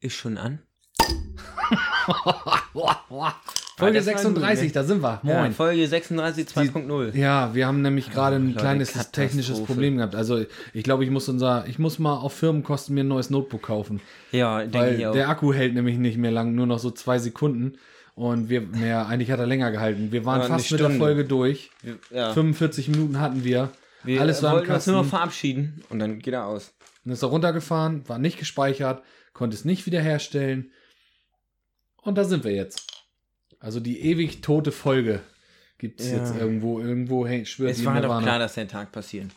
Ist schon an. Folge war 36, gut, da sind wir. Ja, Moin. Folge 36 2.0. Ja, wir haben nämlich gerade ein Leute, kleines technisches Problem gehabt. Also ich glaube, ich muss unser, ich muss mal auf Firmenkosten mir ein neues Notebook kaufen. Ja, denke Weil ich auch. der Akku hält nämlich nicht mehr lang, nur noch so zwei Sekunden. Und wir, naja, eigentlich hat er länger gehalten. Wir waren eine fast mit der. Folge durch. ja. 45 Minuten hatten wir. Wir Alles wollten uns nur noch verabschieden und dann geht er aus. Dann ist er runtergefahren, war nicht gespeichert, konnte es nicht wiederherstellen. Und da sind wir jetzt. Also die ewig tote Folge gibt es Ja. jetzt irgendwo. Irgendwo hey, schwört Es war doch Nirvana. klar, dass der Tag passieren.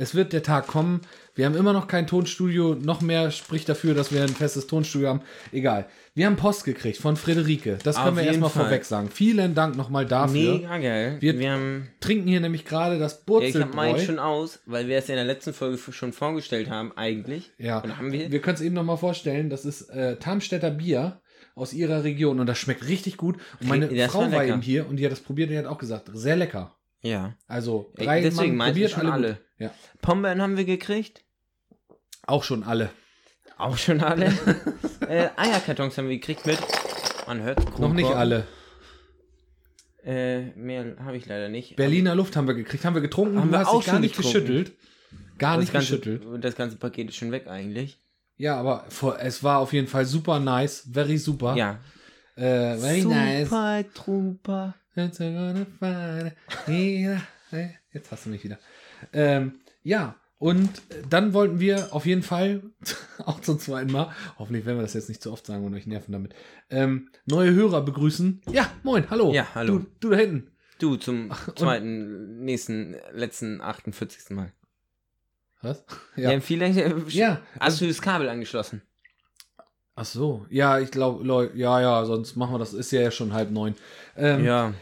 Es wird der Tag kommen. Wir haben immer noch kein Tonstudio. Noch mehr spricht dafür, dass wir ein festes Tonstudio haben. Egal. Wir haben Post gekriegt von Friederike. Das können Auf wir erstmal Fall. vorweg sagen. Vielen Dank nochmal dafür. Mega geil. Wir- Wir, haben. Trinken hier nämlich gerade das Ja, ich habe meinen Burzelbräu. schon aus, weil wir es ja in der letzten Folge schon vorgestellt haben, eigentlich. Ja, Und haben wir. wir können es eben nochmal vorstellen. Das ist äh, Tarmstädter Bier aus ihrer region und das schmeckt richtig gut. Und meine Frau war eben hier und die hat das probiert und die hat auch gesagt, sehr lecker. Ja. Also Ey, drei deswegen Mann meinte ich probiert schon alle. alle. Ja, Pombeeren haben wir gekriegt. auch schon alle. Auch schon alle. äh, Eierkartons haben wir gekriegt mit. Man hört Noch nicht alle. Äh, mehr habe ich leider nicht. Berliner Luft haben wir gekriegt, haben wir getrunken. Haben du wir hast auch dich gar nicht getrunken. geschüttelt. Gar das nicht ganze, geschüttelt. Das ganze Paket ist schon weg eigentlich. Ja, aber es war auf jeden Fall super nice, very super. Ja. Äh, very nice. Super Trooper. Jetzt hast du mich wieder. Ähm, ja, und dann wollten wir auf jeden Fall, auch zum zweiten Mal, hoffentlich werden wir das jetzt nicht zu oft sagen und euch nerven damit, ähm, neue Hörer begrüßen. Ja, moin, hallo. Ja, hallo. Du, du da hinten. Du zum zweiten, nächsten, letzten 48. Mal. Was? Ja. Ja. viel länger. Ja. Hast du das Kabel angeschlossen? Ach so. Ja, ich glaube, ja, ja, sonst machen wir das. Ist ja schon halb neun. Ähm, Ja.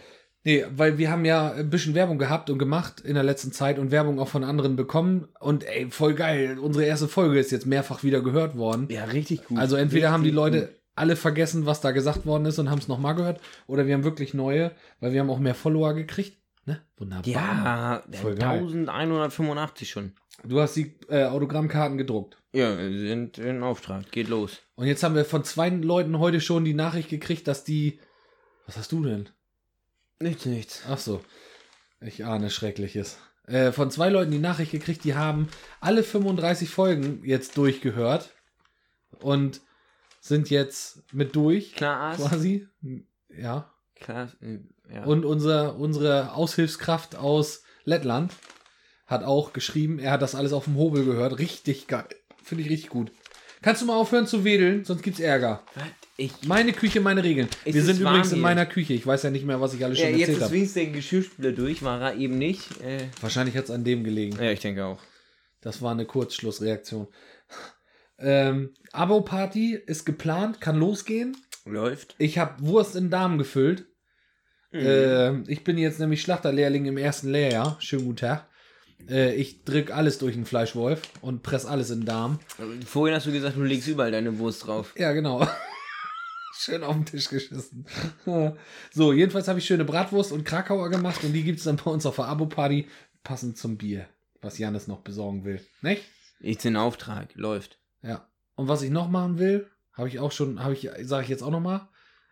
Nee, weil wir haben ja ein bisschen Werbung gehabt und gemacht in der letzten Zeit und Werbung auch von anderen bekommen. Und ey, voll geil. Unsere erste Folge ist jetzt mehrfach wieder gehört worden. Ja, richtig gut. Also entweder Richtig haben die Leute gut. alle vergessen, was da gesagt worden ist und haben es nochmal gehört. Oder wir haben wirklich neue, weil wir haben auch mehr Follower gekriegt. Ne? Wunderbar. Ja, Voll geil. 1185 schon. Du hast die äh, Autogrammkarten gedruckt. Ja, sind in Auftrag. Geht los. Und jetzt haben wir von zwei Leuten heute schon die Nachricht gekriegt, dass die. Was hast du denn? Nichts, nichts. Ach so. Ich ahne Schreckliches. Äh, von zwei Leuten die Nachricht gekriegt, die haben alle 35 Folgen jetzt durchgehört und sind jetzt mit durch, Klar, As. quasi. Ja. Klar, ja. Und unser, unsere Aushilfskraft aus Lettland hat auch geschrieben, er hat das alles auf dem Hobel gehört. Richtig geil. Finde ich richtig gut. Kannst du mal aufhören zu wedeln, sonst gibt's Ärger. Was? Ich. Meine Küche, meine Regeln. Wir ist sind übrigens in meiner Küche. Ich weiß ja nicht mehr, was ich alles Ja, schon jetzt erzählt ist habe. wenigstens der Geschirrspüler durch, war er eben nicht. Äh, Wahrscheinlich hat es an dem gelegen. ja, ich denke auch. Das war eine Kurzschlussreaktion. Ähm, Abo-Party ist geplant, kann losgehen. Läuft. Ich habe Wurst in Darm gefüllt. Mhm. Ähm, ich bin jetzt nämlich Schlachterlehrling im ersten Lehrjahr. Schönen guten Tag. Äh, ich drück alles durch den Fleischwolf und press alles in den Darm. Vorhin hast du gesagt, du legst überall deine Wurst drauf. Ja, genau. Schön auf den Tisch geschissen. so, jedenfalls habe ich schöne Bratwurst und Krakauer gemacht und die gibt es dann bei uns auf der Abo-Party passend zum Bier, was Janis noch besorgen will. Nicht? Ich in Auftrag. Läuft. Ja. Und was ich noch machen will, habe ich auch schon, habe ich, sage ich jetzt auch noch mal.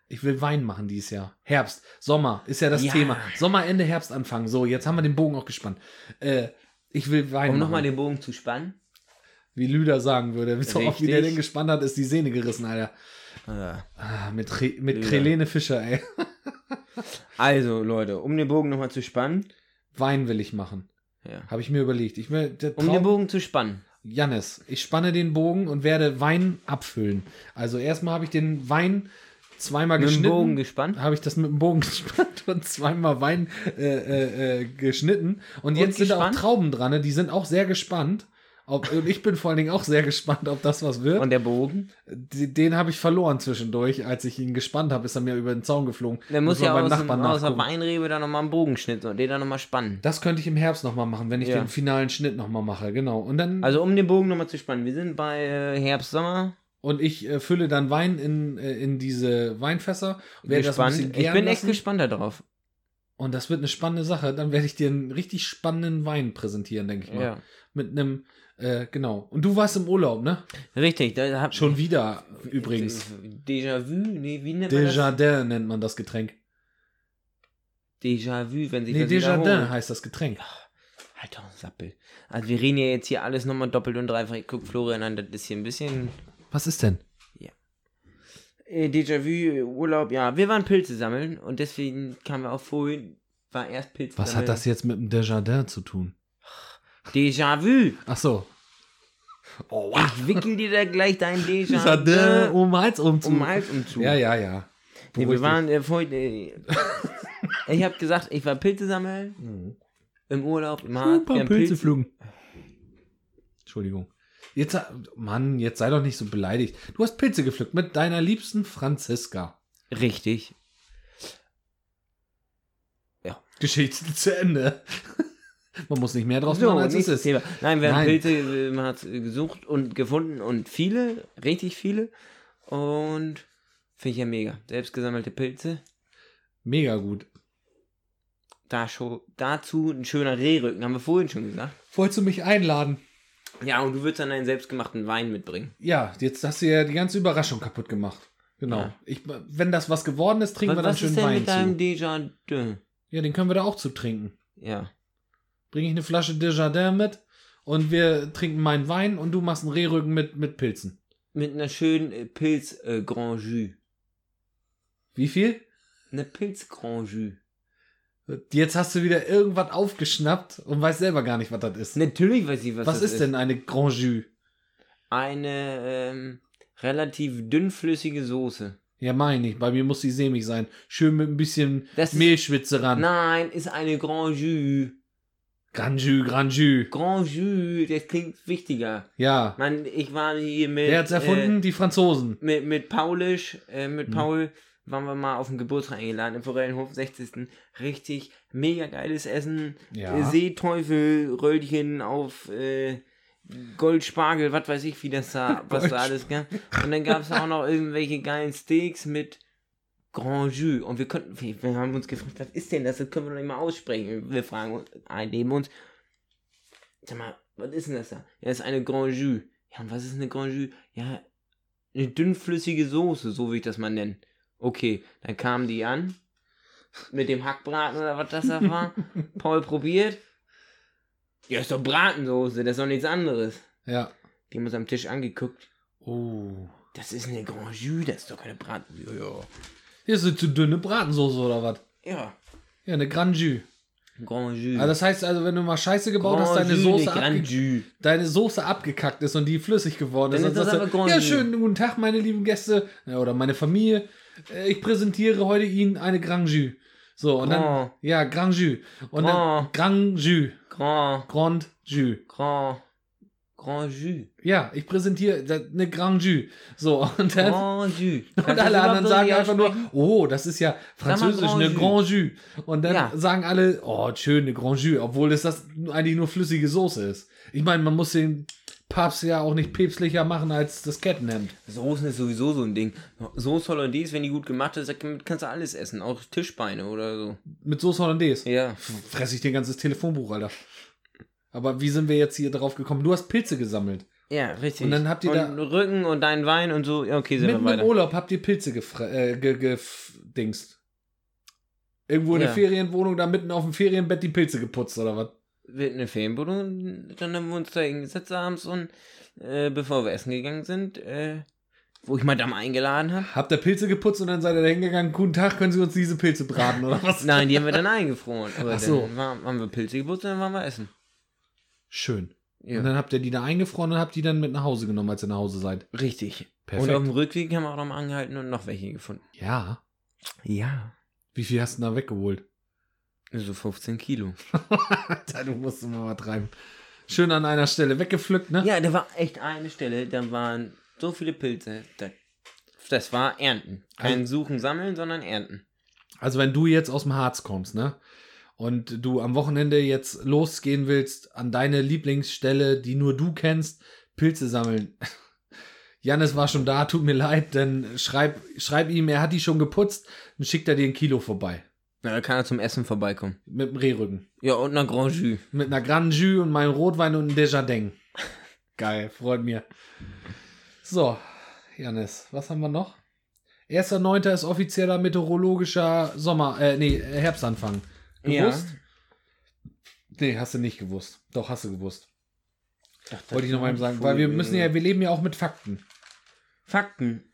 Ich will Wein machen dieses Jahr. Herbst, Sommer ist ja das Ja. Thema. Sommer, Ende, Herbst, Anfang. So, jetzt haben wir den Bogen auch gespannt. Äh, ich will Wein Um nochmal den Bogen zu spannen. Wie Lüder sagen würde. So oft wie der den gespannt hat, ist die Sehne gerissen, Alter. Ah, mit Re mit. Krelene Fischer, ey. Also, Leute, um den Bogen nochmal zu spannen. Wein will ich machen. Ja. Habe ich mir überlegt. Ich will, Um den Bogen zu spannen. Jannis, ich spanne den Bogen und werde Wein abfüllen. Also erstmal habe ich den Wein zweimal Mit dem geschnitten. Bogen gespannt. habe ich das mit dem Bogen gespannt und zweimal Wein äh, äh, äh, geschnitten. Und jetzt sind gespannt? auch Trauben dran, ne? die sind auch sehr gespannt. Ob, und ich bin vor allen Dingen auch sehr gespannt, ob das was wird. Und der Bogen? Die- den habe ich verloren zwischendurch. Als ich ihn gespannt habe, ist er mir über den Zaun geflogen. Der muss ja beim aus, Nachbarn aus der. Weinrebe dann nochmal einen Bogenschnitt und den dann nochmal spannen. Das könnte ich im Herbst nochmal machen, wenn ich Ja. den finalen Schnitt nochmal mache. Genau. Und dann Also um den Bogen nochmal zu spannen. Wir sind bei äh, Herbst, Sommer. und ich äh, fülle dann Wein in, äh, in diese Weinfässer. Gespannt. Ich bin echt lassen. gespannt darauf. Und das wird eine spannende Sache. Dann werde ich dir einen richtig spannenden Wein präsentieren, denke ich mal. Ja. Mit einem Äh, genau. Und du warst im Urlaub, ne? Richtig, da hab Schon wieder übrigens. Déjà-vu? Nee, wie nennt man das? Desjardins nennt man das Getränk. Déjà-vu, wenn sie Nee, Desjardins heißt das Getränk. Halt doch, Sappel. Also wir reden ja jetzt hier alles nochmal doppelt und dreifach. Guck, Florian an, das ist hier ein bisschen... Was ist denn? Äh, Déjà-vu, Urlaub, ja. Wir waren Pilze sammeln und deswegen kamen wir auch vorhin, war erst Pilze Was sammeln. hat das jetzt mit dem Desjardins zu tun? Déjà-vu. Ach so. Oh, Ich wickel dir da gleich dein Déjà-vu um Hals umzu. um Hals umzu. Ja, ja, ja. Nee, wir waren äh, vorhin, äh, ich habe gesagt, ich war Pilze sammeln Mhm. im Urlaub, im. Super haben Pilze pflügen. Entschuldigung. Jetzt, Mann, jetzt sei doch nicht so beleidigt. Du hast Pilze gepflückt mit deiner liebsten Franziska. Richtig. Geschichte zu Ende. Man muss nicht mehr draus So, machen, als es ist. Thema. Nein, wir haben Nein. Pilze äh, man hat gesucht und gefunden und viele, richtig viele. Und finde ich ja mega. Selbstgesammelte Pilze. Mega gut. Da schon, dazu ein schöner Rehrücken, haben wir vorhin schon gesagt. Wolltest du mich einladen? Ja, und du würdest dann einen selbstgemachten Wein mitbringen. Ja, jetzt hast du ja die ganze Überraschung kaputt gemacht. Genau. Ja. Ich, wenn das was geworden ist, trinken wir Was, dann was schön ist denn Wein mit deinem zu. Déjà-vu? Ja, den können wir da auch zu trinken. Ja. Bringe ich eine Flasche Desjardins mit und wir trinken meinen Wein und du machst einen Rehrücken mit, mit Pilzen. Mit einer schönen äh, Pilz äh, Grand Jus. Wie viel? Eine Pilz Grand Jus. Jetzt hast du wieder irgendwas aufgeschnappt und weißt selber gar nicht, was das ist. Natürlich weiß ich, was, was das ist denn eine Grand Jus? Eine ähm, relativ dünnflüssige Soße. Ja, meine ich. Bei mir muss sie sämig sein. Schön mit ein bisschen Das ist- Mehlschwitze ran. Nein, ist eine Grand Jus. Grand Jus, Grand Jus. Grand Jus, das klingt wichtiger. Ja. Mann, ich war hier mit. Wer hat's erfunden? Die Franzosen. Äh, mit, mit Paulisch, äh, mit Hm. Paul waren wir mal auf den Geburtstag eingeladen im Forellenhof 60. Richtig mega geiles Essen. Ja. Äh, Seeteufel, Röllchen auf äh, Goldspargel, was weiß ich, wie das da, was da alles gab. Und dann gab es auch noch irgendwelche geilen Steaks mit Grand Jus. Und wir konnten, wir, wir haben uns gefragt, was ist denn das? Das können wir doch nicht mal aussprechen. Wir fragen uns, ein neben uns, sag mal, was ist denn das da? Ja, das ist eine Grand Jus. Ja, und was ist eine Grand Jus? Ja, eine dünnflüssige Soße, so will ich das mal nennen. Okay, dann kamen die an. Mit dem Hackbraten oder was das da war. Paul probiert. Ja, ist doch Bratensoße, das ist doch nichts anderes. Ja. Die haben uns am Tisch angeguckt. Oh. Das ist eine Grand Jus, das ist doch keine Braten. Ja, ja. Hier ist eine zu dünne Bratensoße oder was? Ja, Ja, eine Grand Jus. Grand Jus. Also das heißt also, wenn du mal Scheiße gebaut hast, Grand deine Jus, Soße, abge deine Soße abgekackt ist und die flüssig geworden ist, Dann ist dann sagst du, ja, schönen guten Tag, meine lieben Gäste ja, oder meine Familie. Äh, Ich präsentiere heute Ihnen eine Grand Jus. So, und dann, Grand. ja, Grand Jus. Und dann, Grand. Grand Jus. Grand, Grand Jus. Grand, Grand Jus. Ja, ich präsentiere eine Grand Jus. So, und dann, Grand Jus. und alle anderen sagen einfach nur, oh, das ist ja französisch, eine. Grand Jus. Und dann Ja. sagen alle, oh, schön, eine Grand Jus, obwohl es das eigentlich nur flüssige Soße ist. Ich meine, man muss den Papst ja auch nicht päpstlicher machen als das Kettenhemd. Soßen ist sowieso so ein Ding. Soße Hollandaise, wenn die gut gemacht ist, kannst du alles essen. Auch Tischbeine oder so. Mit Soße Hollandaise. Ja. Fress ich dir ein ganzes Telefonbuch, Alter. Aber wie sind wir jetzt hier drauf gekommen? Du hast Pilze gesammelt. Ja, richtig. Und dann habt ihr und da- Rücken und deinen Wein und so. Ja, okay, sind Mitten wir im weiter. Urlaub habt ihr Pilze gefre äh, ge gedingst. Irgendwo in Ja. der Ferienwohnung, da mitten auf dem Ferienbett die Pilze geputzt, oder was? Wir hatten eine Ferienwohnung, dann haben wir uns da hingesetzt abends und äh, bevor wir essen gegangen sind, äh, wo ich Madame eingeladen habe. Habt ihr Pilze geputzt und dann seid ihr da hingegangen, guten Tag, können Sie uns diese Pilze braten, oder was? Nein, die haben wir dann eingefroren. Aber Ach so. dann haben wir Pilze geputzt und dann waren wir essen. Schön. Ja. Und dann habt ihr die da eingefroren und habt die dann mit nach Hause genommen, als ihr nach Hause seid. Richtig. Perfekt. Und auf dem Rückweg haben wir auch noch mal angehalten und noch welche gefunden. Ja. Ja. Wie viel hast du denn da weggeholt? So 15 Kilo. Du musst mal was treiben. Schön an einer Stelle weggepflückt, ne? Ja, da war echt eine Stelle, da waren so viele Pilze. Da, das war Ernten. Kein Suchen, Sammeln, sondern Ernten. Also wenn du jetzt aus dem Harz kommst, ne? Und du am Wochenende jetzt losgehen willst an deine Lieblingsstelle, die nur du kennst, Pilze sammeln. Janis war schon da, tut mir leid, denn schreib, schreib ihm, er hat die schon geputzt, dann schickt er dir ein Kilo vorbei. Na, da kann er zum Essen vorbeikommen. Mit dem Rehrücken. Ja, und einer Grand Jus. Mit einer Grand Jus und meinem Rotwein und einem Desjardins. Geil, freut mir. So, Janis, was haben wir noch? 1.9. ist offizieller meteorologischer Sommer, äh, nee, Herbstanfang. Gewusst? Nee, hast du nicht gewusst. Doch, hast du gewusst. Wollte ich noch mal sagen, weil wir müssen ja, wir leben ja auch mit Fakten. Fakten.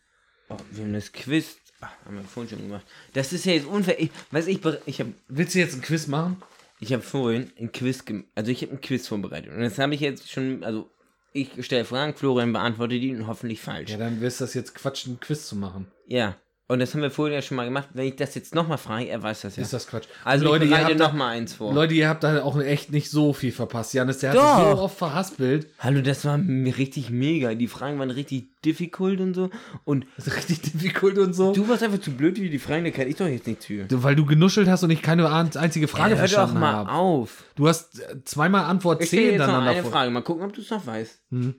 Oh, wir haben das Quiz. Ach, haben wir vorhin schon gemacht. Das ist ja jetzt unfair. Ich, weiß ich, ich habe Willst du jetzt ein Quiz machen? ich habe vorhin ein Quiz, also ich habe ein Quiz vorbereitet und das habe ich jetzt schon, also ich stelle Fragen, Florian beantwortet die und hoffentlich falsch. Ja, dann wirst das jetzt Quatsch, ein Quiz zu machen. Ja. Und das haben wir vorhin ja schon mal gemacht. Wenn ich das jetzt nochmal frage, er weiß das ja. Ist das Quatsch. also Leute, ich ihr bereite nochmal eins vor. Leute, ihr habt da auch echt nicht so viel verpasst. Janis, der hat Doch. sich so oft verhaspelt. Hallo, das war richtig mega. Die Fragen waren richtig difficult und so. Und richtig difficult und so. du warst einfach zu blöd wie die Fragen, da kann ich doch jetzt nichts für. Weil du genuschelt hast und ich keine einzige Frage Hör doch verstanden mal habe. auf. Du hast äh, zweimal Antwort Ich 10 stelle jetzt noch eine vor. Frage. Mal gucken, ob du es noch weißt. Hm.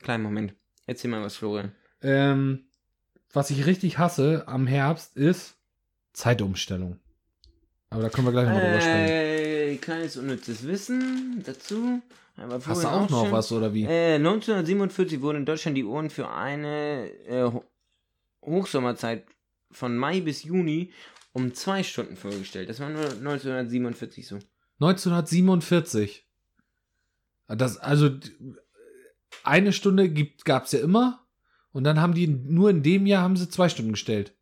Kleinen Moment. Erzähl mal was, Florian. Ähm, was ich richtig hasse am Herbst ist Zeitumstellung. Aber da können wir gleich nochmal drüber sprechen. Äh, kleines unnützes Wissen dazu. Aber Hast du auch noch was oder wie? Äh, 1947 wurden in Deutschland die Uhren für eine äh, Ho- Hochsommerzeit von Mai bis Juni um zwei Stunden vorgestellt. Das war nur 1947 so. 1947. Das, also eine Stunde gab es ja immer und dann haben die nur in dem Jahr haben sie zwei Stunden gestellt.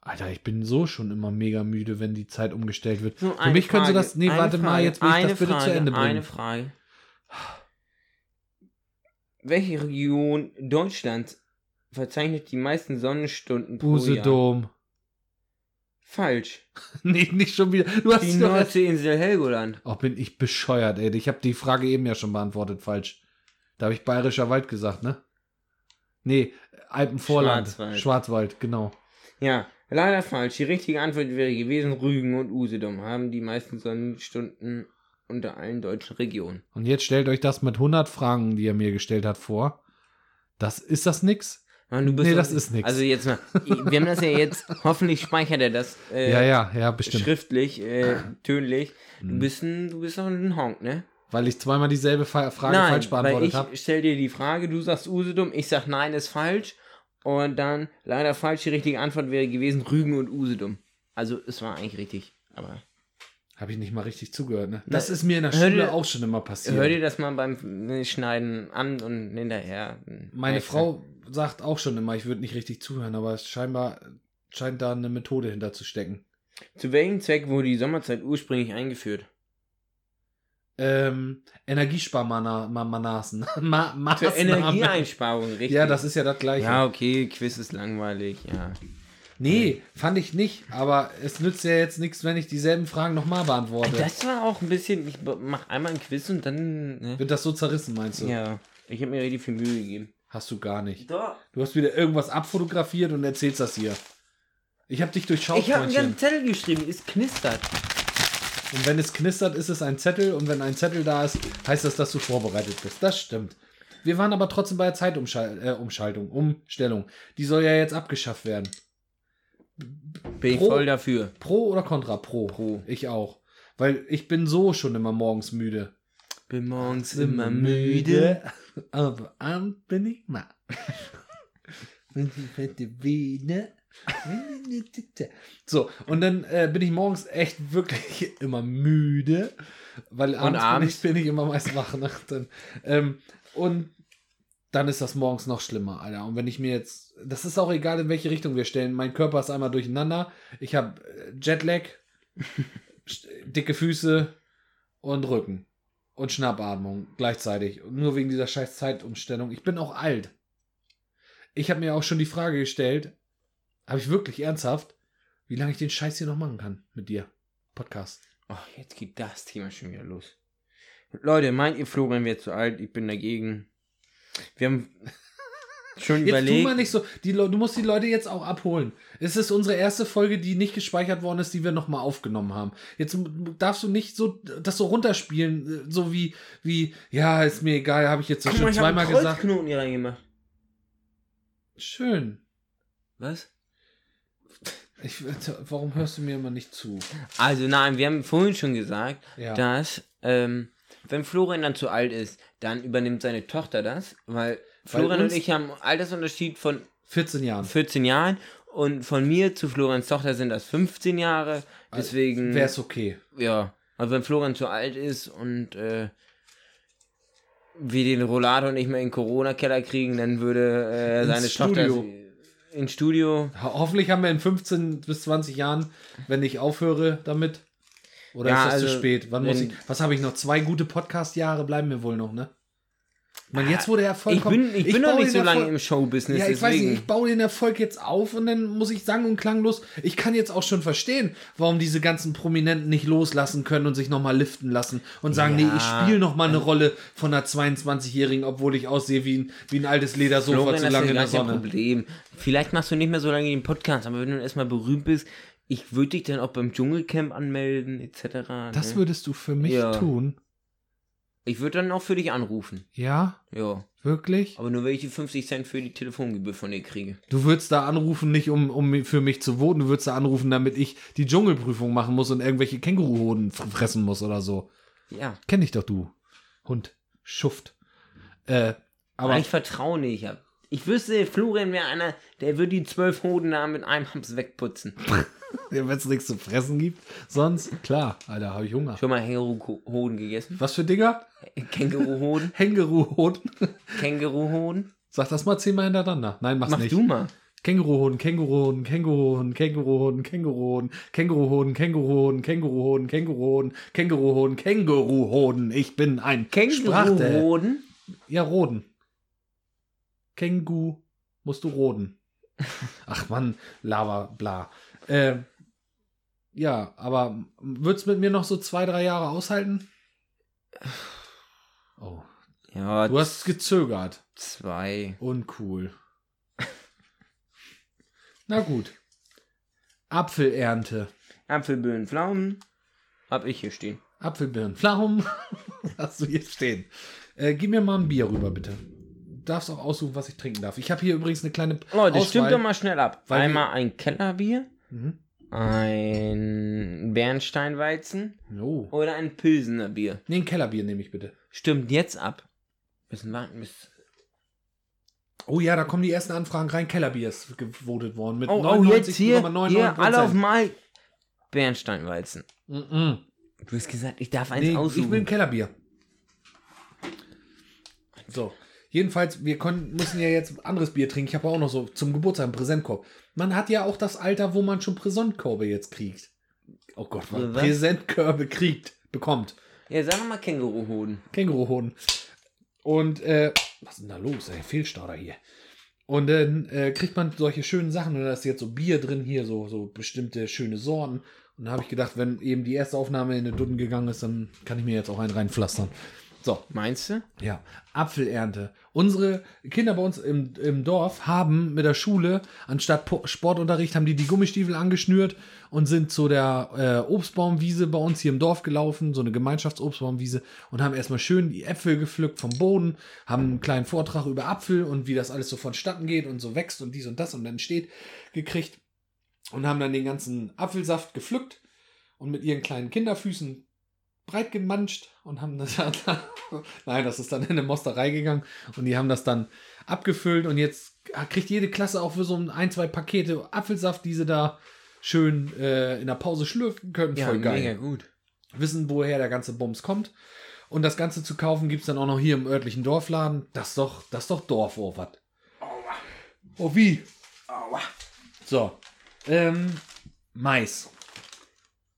Alter, ich bin so schon immer mega müde, wenn die Zeit umgestellt wird. So, Für mich können sie das. Nee, warte mal, Frage, jetzt will ich das bitte Frage, zu Ende bringen. Eine Frage. Welche Region Deutschlands verzeichnet die meisten Sonnenstunden pro Jahr? Usedom. Falsch. nee, nicht schon wieder. Du hast Die Nordseeinsel Helgoland. Oh, bin ich bescheuert, ey. Ich habe die Frage eben ja schon beantwortet, falsch. Da habe ich Bayerischer Wald gesagt, ne? Nee, Alpenvorland. Schwarzwald. Schwarzwald, genau. Ja, leider falsch. Die richtige Antwort wäre gewesen, Rügen und Usedom haben die meisten Sonnenstunden unter allen deutschen Regionen. Und jetzt stellt euch das mit 100 Fragen, die er mir gestellt hat, vor. Das ist das nix? Mann, du bist Nee, das ist nix. Also jetzt mal, wir haben das ja jetzt, hoffentlich speichert er das äh, ja, ja, ja, bestimmt. schriftlich, äh, tönlich. Du Hm. bist ein, du bist doch ein Honk, ne? Weil ich zweimal dieselbe Frage nein, falsch beantwortet ich habe. stell dir die Frage, du sagst Usedom, ich sag nein, ist falsch. Und dann leider falsch, die richtige Antwort wäre gewesen Rügen und Usedom. Also es war eigentlich richtig, aber Habe ich nicht mal richtig zugehört, ne? Na, Das ist mir in der Schule dir- auch schon immer passiert. hör dir das mal beim Schneiden an und hinterher. Meine du. Frau sagt auch schon immer, ich würde nicht richtig zuhören, aber es scheinbar scheint da eine Methode hinter zu stecken. Zu welchem Zweck wurde die Sommerzeit ursprünglich eingeführt? Ähm, Energiesparmanasen. Ma Für Maßnahmen. Energieeinsparung, richtig? Ja, das ist ja das gleiche. Ja, okay, Quiz ist langweilig, ja. Nee, fand ich nicht, aber es nützt ja jetzt nichts, wenn ich dieselben Fragen nochmal beantworte. Das war auch ein bisschen, ich mach einmal ein Quiz und dann. Ne? Wird das so zerrissen, meinst du? Ja, ich habe mir richtig viel Mühe gegeben. Hast du gar nicht. Doch. Du hast wieder irgendwas abfotografiert und erzählst das hier. Ich habe dich durchschaut, Ich habe einen ganzen Zettel geschrieben, es knistert. Und wenn es knistert, ist es ein Zettel. Und wenn ein Zettel da ist, heißt das, dass du vorbereitet bist. Das stimmt. Wir waren aber trotzdem bei der Zeitumschaltung, äh, Umstellung. Die soll ja jetzt abgeschafft werden. Bin ich voll dafür. Pro oder Contra? Pro. Pro. Ich auch. Weil ich bin so schon immer morgens müde. Bin morgens immer müde. Aber abends bin ich mal. Und die fette Biene. So, und dann äh, bin ich morgens echt wirklich immer müde, weil abends, abends? Bin, ich, bin ich immer meist wach. Ne? Dann, ähm, und dann ist das morgens noch schlimmer, Alter. Und wenn ich mir jetzt, das ist auch egal, in welche Richtung wir stellen, mein Körper ist einmal durcheinander. Ich habe Jetlag, st- dicke Füße und Rücken und Schnappatmung gleichzeitig. Und nur wegen dieser scheiß Zeitumstellung. Ich bin auch alt. Ich habe mir auch schon die Frage gestellt, habe ich wirklich ernsthaft, wie lange ich den Scheiß hier noch machen kann mit dir? Podcast. Oh, jetzt geht das Thema schon wieder los. Leute, meint ihr, Florian wird zu alt? Ich bin dagegen. Wir haben schon Jetzt tu überlegt. mal nicht so, die du musst die Leute jetzt auch abholen. Es ist unsere erste Folge, die nicht gespeichert worden ist, die wir nochmal aufgenommen haben. Jetzt darfst du nicht so das so runterspielen, so wie, wie, ja, ist mir egal, habe ich jetzt Guck schon mal, ich hab zweimal gesagt. Kreuzknoten hier reingemacht. Schön. Was? Ich, warum hörst du mir immer nicht zu? Also nein, wir haben vorhin schon gesagt, Ja. dass ähm, wenn Florian dann zu alt ist, dann übernimmt seine Tochter das, weil Florian und ich haben einen Altersunterschied von 14 Jahren. 14 Jahren und von mir zu Florians Tochter sind das 15 Jahre. Deswegen, Wäre es okay. ja, also wenn Florian zu alt ist und äh, wir den Rollator nicht mehr in den Corona-Keller kriegen, dann würde äh, seine. Tochter ins Studio. Ho hoffentlich haben wir in 15 bis 20 Jahren, wenn ich aufhöre damit. Oder Ja, ist das zu also, spät? Wann muss ich, was habe ich noch? Zwei gute Podcast-Jahre bleiben mir wohl noch, ne? Man, jetzt wurde der Erfolg Ich bin, ich bin noch baue nicht so lange im Showbusiness, Ja, ich weiß deswegen. nicht, ich baue den Erfolg jetzt auf und dann muss ich sang- und klanglos. Ich kann jetzt auch schon verstehen, warum diese ganzen Prominenten nicht loslassen können und sich nochmal liften lassen und sagen, Ja. nee, ich spiele nochmal eine Rolle von einer 22-Jährigen, obwohl ich aussehe wie ein, wie ein altes Ledersofa Florian, zu lange in der Sonne. Problem. Vielleicht machst du nicht mehr so lange den Podcast, aber wenn du erstmal berühmt bist, ich würde dich dann auch beim Dschungelcamp anmelden, etc. Das ne? würdest du für mich Ja. tun? Ich würde dann auch für dich anrufen. Ja, Ja. wirklich? Aber nur wenn ich die 50 Cent für die Telefongebühr von dir kriege. Du würdest da anrufen, nicht um, um für mich zu voten, du würdest da anrufen, damit ich die Dschungelprüfung machen muss und irgendwelche Känguruhoden fressen muss oder so. Ja. Kenn dich doch du. Hund. Schuft. Äh, Aber aber ich vertraue nicht. Ich wüsste, Florian wäre einer, der würde die zwölf Hoden da mit einem Haps wegputzen. wenn es nichts zu fressen gibt, sonst, klar, Alter, habe ich Hunger. Schon mal Känguru-Hoden gegessen? Was für Dinger? Känguru-Hoden? Känguruhoden. Känguru-Hoden? Sag das mal zehnmal hintereinander. Nein, mach's Mach nicht. du mal. Känguruhoden, Känguruhoden, Känguruhoden, Känguruhoden, Känguruhoden, Känguruhoden, Känguruhoden, Känguruhoden, Känguruhoden, Känguruhoden, Känguruhoden. Ich bin ein. Känguru-Hoden? Ja, roden. Kängu musst du roden. Ach Mann, Lava, bla. Äh, ja, aber wird's mit mir noch so zwei, drei Jahre aushalten? Oh, Ja, du hast gezögert. zwei. Uncool. Na gut. Apfelernte. Apfelbirnen, Pflaumen. Hab ich hier stehen. Apfelbirnen, Pflaumen. Hast du hier stehen. Äh, gib mir mal ein Bier rüber, bitte. Du darfst auch aussuchen, was ich trinken darf. Ich habe hier übrigens eine kleine Leute, Auswahl. stimmt doch mal schnell ab. Weil Einmal ein Kellerbier, Mhm. Ein Bernsteinweizen Oh. oder ein Pilsener Bier. Nee, ein Kellerbier nehme ich bitte. Stimmt jetzt ab. Müssen warten bis. Oh ja, da kommen die ersten Anfragen rein. Kellerbier ist gewotet worden mit Oh, oh jetzt hier, 99,99%. hier alle auf mal Bernsteinweizen. Mhm. Du hast gesagt, ich darf eins Nee, ich aussuchen. will ein Kellerbier. So. Jedenfalls, wir können, müssen ja jetzt anderes Bier trinken. Ich habe auch noch so zum Geburtstag einen Präsentkorb. Man hat ja auch das Alter, wo man schon Präsentkörbe jetzt kriegt. Oh Gott, was? Was? Präsentkörbe kriegt, bekommt. ja, sag mal Känguruhoden. Känguruhoden. Und, äh, was ist denn da los? Ey, Fehlstarter hier. Und dann äh, kriegt man solche schönen Sachen. Und da ist jetzt so Bier drin hier, so, so bestimmte schöne Sorten. Und da habe ich gedacht, wenn eben die erste Aufnahme in den Dutten gegangen ist, dann kann ich mir jetzt auch einen reinpflastern. So, Meinst du? ja, Apfelernte. Unsere Kinder bei uns im, im Dorf haben mit der Schule, anstatt Po- Sportunterricht, haben die die Gummistiefel angeschnürt und sind zu der äh, Obstbaumwiese bei uns hier im Dorf gelaufen, so eine Gemeinschaftsobstbaumwiese, und haben erstmal schön die Äpfel gepflückt vom Boden, haben einen kleinen Vortrag über Apfel und wie das alles so vonstatten geht und so wächst und dies und das und dann steht gekriegt und haben dann den ganzen Apfelsaft gepflückt und mit ihren kleinen Kinderfüßen breit gemanscht und haben das dann, nein, das ist dann in eine Mosterei gegangen und die haben das dann abgefüllt und jetzt kriegt jede Klasse auch für so ein, ein zwei Pakete Apfelsaft, die sie da schön äh, in der Pause schlürfen können. Ja, Voll geil. mega gut. Wissen, woher der ganze Bums kommt. Und das Ganze zu kaufen gibt es dann auch noch hier im örtlichen Dorfladen. Das ist doch, das ist doch Dorf, oh, was? Oh, wie? So. Ähm, Mais.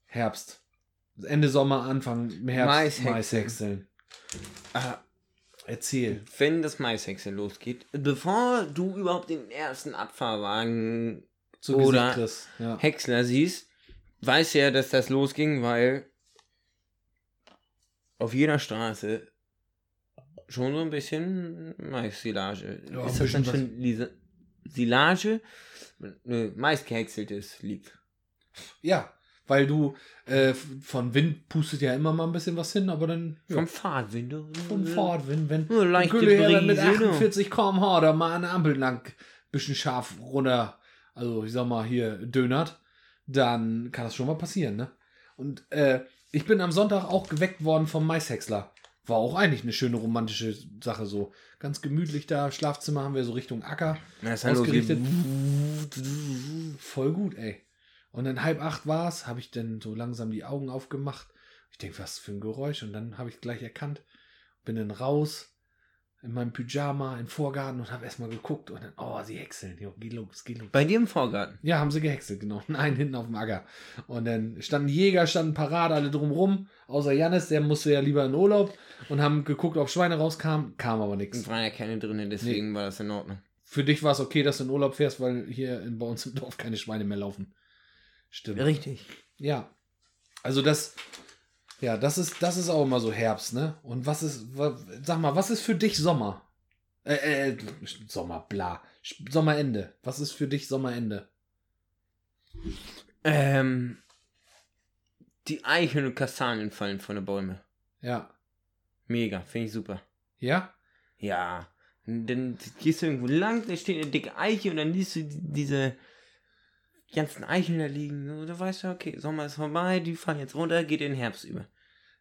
Herbst. Ende Sommer, Anfang Herbst. Maishäckseln. Maishäckseln. Ah, Erzähl. wenn das Maishäcksel losgeht, bevor du überhaupt den ersten Abfahrwagen Zu Oder- Chris. Ja. Häcksler siehst, weiß ja, dass das losging, weil auf jeder Straße schon so ein bisschen Mais-Silage. Ja, ist das dann schon Lisa Silage? Nö, Mais gehäckseltes liegt. ja, weil du äh, von Wind pustet ja immer mal ein bisschen was hin, aber dann ja, Vom Fahrtwind. vom Fahrtwind, wenn Ja, leichte dann mit Brise, ne? 48 km/h da mal eine Ampel lang bisschen scharf runter, also ich sag mal hier dönert, dann kann das schon mal passieren, ne? Und äh, ich bin am Sonntag auch geweckt worden vom Maishäcksler. War auch eigentlich eine schöne romantische Sache so. Ganz gemütlich da. Schlafzimmer haben wir so Richtung Acker Na, ausgerichtet. Voll gut, ey. Und dann halb acht war es, habe ich dann so langsam die Augen aufgemacht. Ich denke, was für ein Geräusch. Und dann habe ich gleich erkannt, bin dann raus in meinem Pyjama im Vorgarten und habe erstmal geguckt und dann, oh, sie häckseln. Jo, geh los, geh los. Bei dir im Vorgarten. Ja, haben sie gehäckselt, genau. Nein, hinten auf dem Acker. Und dann standen Jäger, standen parat, alle drumrum, außer Jannis, der musste ja lieber in Urlaub und haben geguckt, ob Schweine rauskamen. Kam aber nichts. Es waren ja keine drin, deswegen war das in Ordnung. Für dich war es okay, dass du in Urlaub fährst, weil hier in, bei uns im Dorf keine Schweine mehr laufen. Stimmt. Richtig. Ja. Also das, ja, das ist, das ist auch immer so Herbst, ne? Und was ist, sag mal, was ist für dich Sommer? Äh, äh, Sommer, bla. Sommerende. Was ist für dich Sommerende? Ähm, die Eicheln und Kastanien fallen von den Bäumen. Ja. Mega, finde ich super. Ja? Ja. Und Dann gehst du irgendwo lang, da steht eine dicke Eiche und dann siehst du die- ganzen Eicheln da liegen. So, da weißt du, okay, Sommer ist vorbei, die fallen jetzt runter, geht in den Herbst über.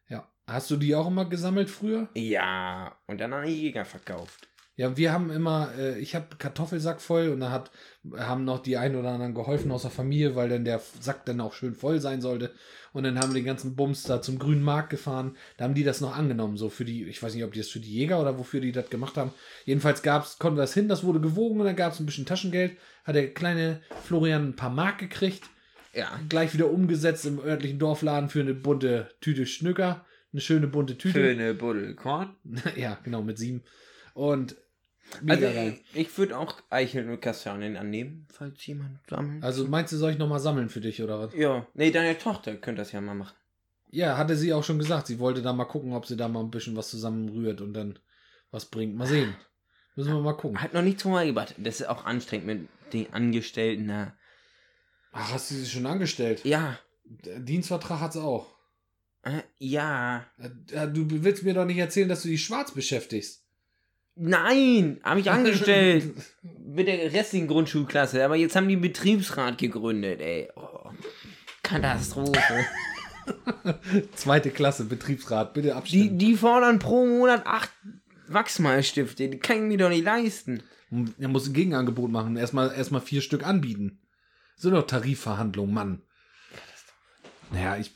Ja. Hast du die auch immer gesammelt früher? Ja, und dann an die Jäger verkauft. Ja, wir haben immer, äh, ich habe Kartoffelsack voll und da hat, haben noch die ein oder anderen geholfen aus der Familie, weil dann der Sack dann auch schön voll sein sollte. Und dann haben wir den ganzen Bums da zum grünen Markt gefahren. Da haben die das noch angenommen, so für die, ich weiß nicht, ob die das für die Jäger oder wofür die das gemacht haben. Jedenfalls gab's, konnten wir das hin, das wurde gewogen und dann gab es ein bisschen Taschengeld. Hat der kleine Florian ein paar Mark gekriegt, Ja. gleich wieder umgesetzt im örtlichen Dorfladen für eine bunte Tüte Schnücker. Eine schöne bunte Tüte. Schöne Buddelkorn. ja, genau, mit sieben. Und mega Also geil. ich, würde auch Eicheln und Kastanien annehmen, falls jemand sammelt. Also meinst du, soll ich nochmal sammeln für dich oder was? ja. Nee, deine Tochter könnte das ja mal machen. Ja, hatte sie auch schon gesagt. Sie wollte da mal gucken, ob sie da mal ein bisschen was zusammenrührt und dann was bringt. Mal sehen. Müssen wir mal gucken. Hat noch nicht mal gebracht. Das ist auch anstrengend mit den Angestellten da. Ach, hast du sie schon angestellt? Ja. Der Dienstvertrag hat's auch. Äh, ja. Äh, Du willst mir doch nicht erzählen, dass du die schwarz beschäftigst. Nein, habe ich angestellt. mit der restlichen Grundschulklasse. Aber jetzt haben die einen Betriebsrat gegründet, ey. Oh, Katastrophe. Zweite Klasse, Betriebsrat, bitte die, abstimmen. die fordern pro Monat acht Wachsmalstifte. Die kann ich mir doch nicht leisten. Er muss ein Gegenangebot machen. Erstmal erstmal vier Stück anbieten. So doch Tarifverhandlungen, Mann. Naja, ich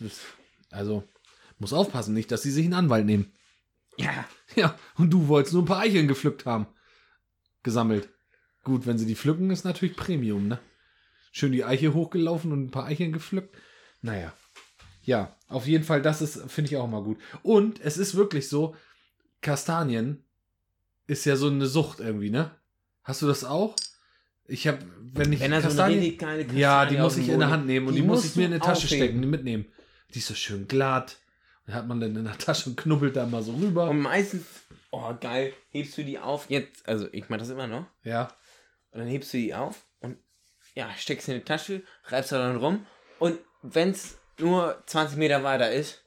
also muss aufpassen, nicht, dass sie sich einen Anwalt nehmen. Ja. Ja, und du wolltest nur ein paar Eicheln gepflückt haben. Gesammelt. Gut, wenn sie die pflücken, ist natürlich Premium, ne? Schön die Eiche hochgelaufen und ein paar Eicheln gepflückt. Naja. Ja, auf jeden Fall, das ist, finde ich auch mal gut. Und es ist wirklich so, Kastanien ist ja so eine Sucht irgendwie, ne? Hast du das auch? Ich habe, wenn ich Wenn er so eine Kastanien, richtig geile Kastanie ja, die muss ich in der Hand nehmen und die die, muss ich mir in die Tasche aufheben. stecken, die mitnehmen. Die ist so schön glatt. Hat man dann in der Tasche und knubbelt da mal so rüber. Und meistens, oh geil, hebst du die auf. Jetzt, also ich mach das immer noch. ja. Und dann hebst du die auf und ja, steckst in die Tasche, reibst da dann rum. Und wenn es nur 20 Meter weiter ist,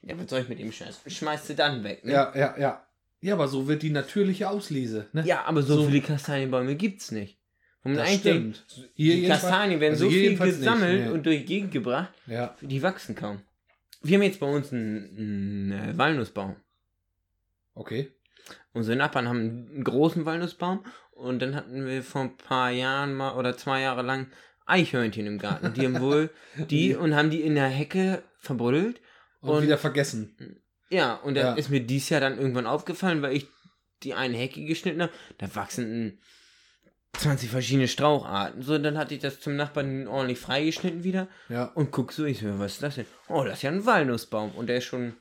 ja, was soll ich mit dem Scheiß? Schmeißt du dann weg, ne? Ja, ja, ja. Ja, aber so wird die natürliche Auslese. Ne? Ja, aber so, So- viele Kastanienbäume gibt's nicht. Man Das eigentlich denkt, stimmt. Hier die Kastanien werden also so viel jedenfalls nicht, gesammelt nee. und durch die Gegend gebracht, Ja. die wachsen kaum. Wir haben jetzt bei uns einen, einen äh, Walnussbaum. Okay. Unsere Nachbarn haben einen großen Walnussbaum und dann hatten wir vor ein paar Jahren mal oder zwei Jahre lang Eichhörnchen im Garten. Die haben wohl die und haben die in der Hecke verbuddelt. Und, Und- wieder vergessen. Ja, und dann Ja. ist mir dies Jahr dann irgendwann aufgefallen, weil ich die eine Hecke geschnitten habe. Da wachsen 20 verschiedene Straucharten. So, dann hatte ich das zum Nachbarn ordentlich freigeschnitten wieder Ja. und guck so, ich so, was ist das denn? Oh, das ist ja ein Walnussbaum und der ist schon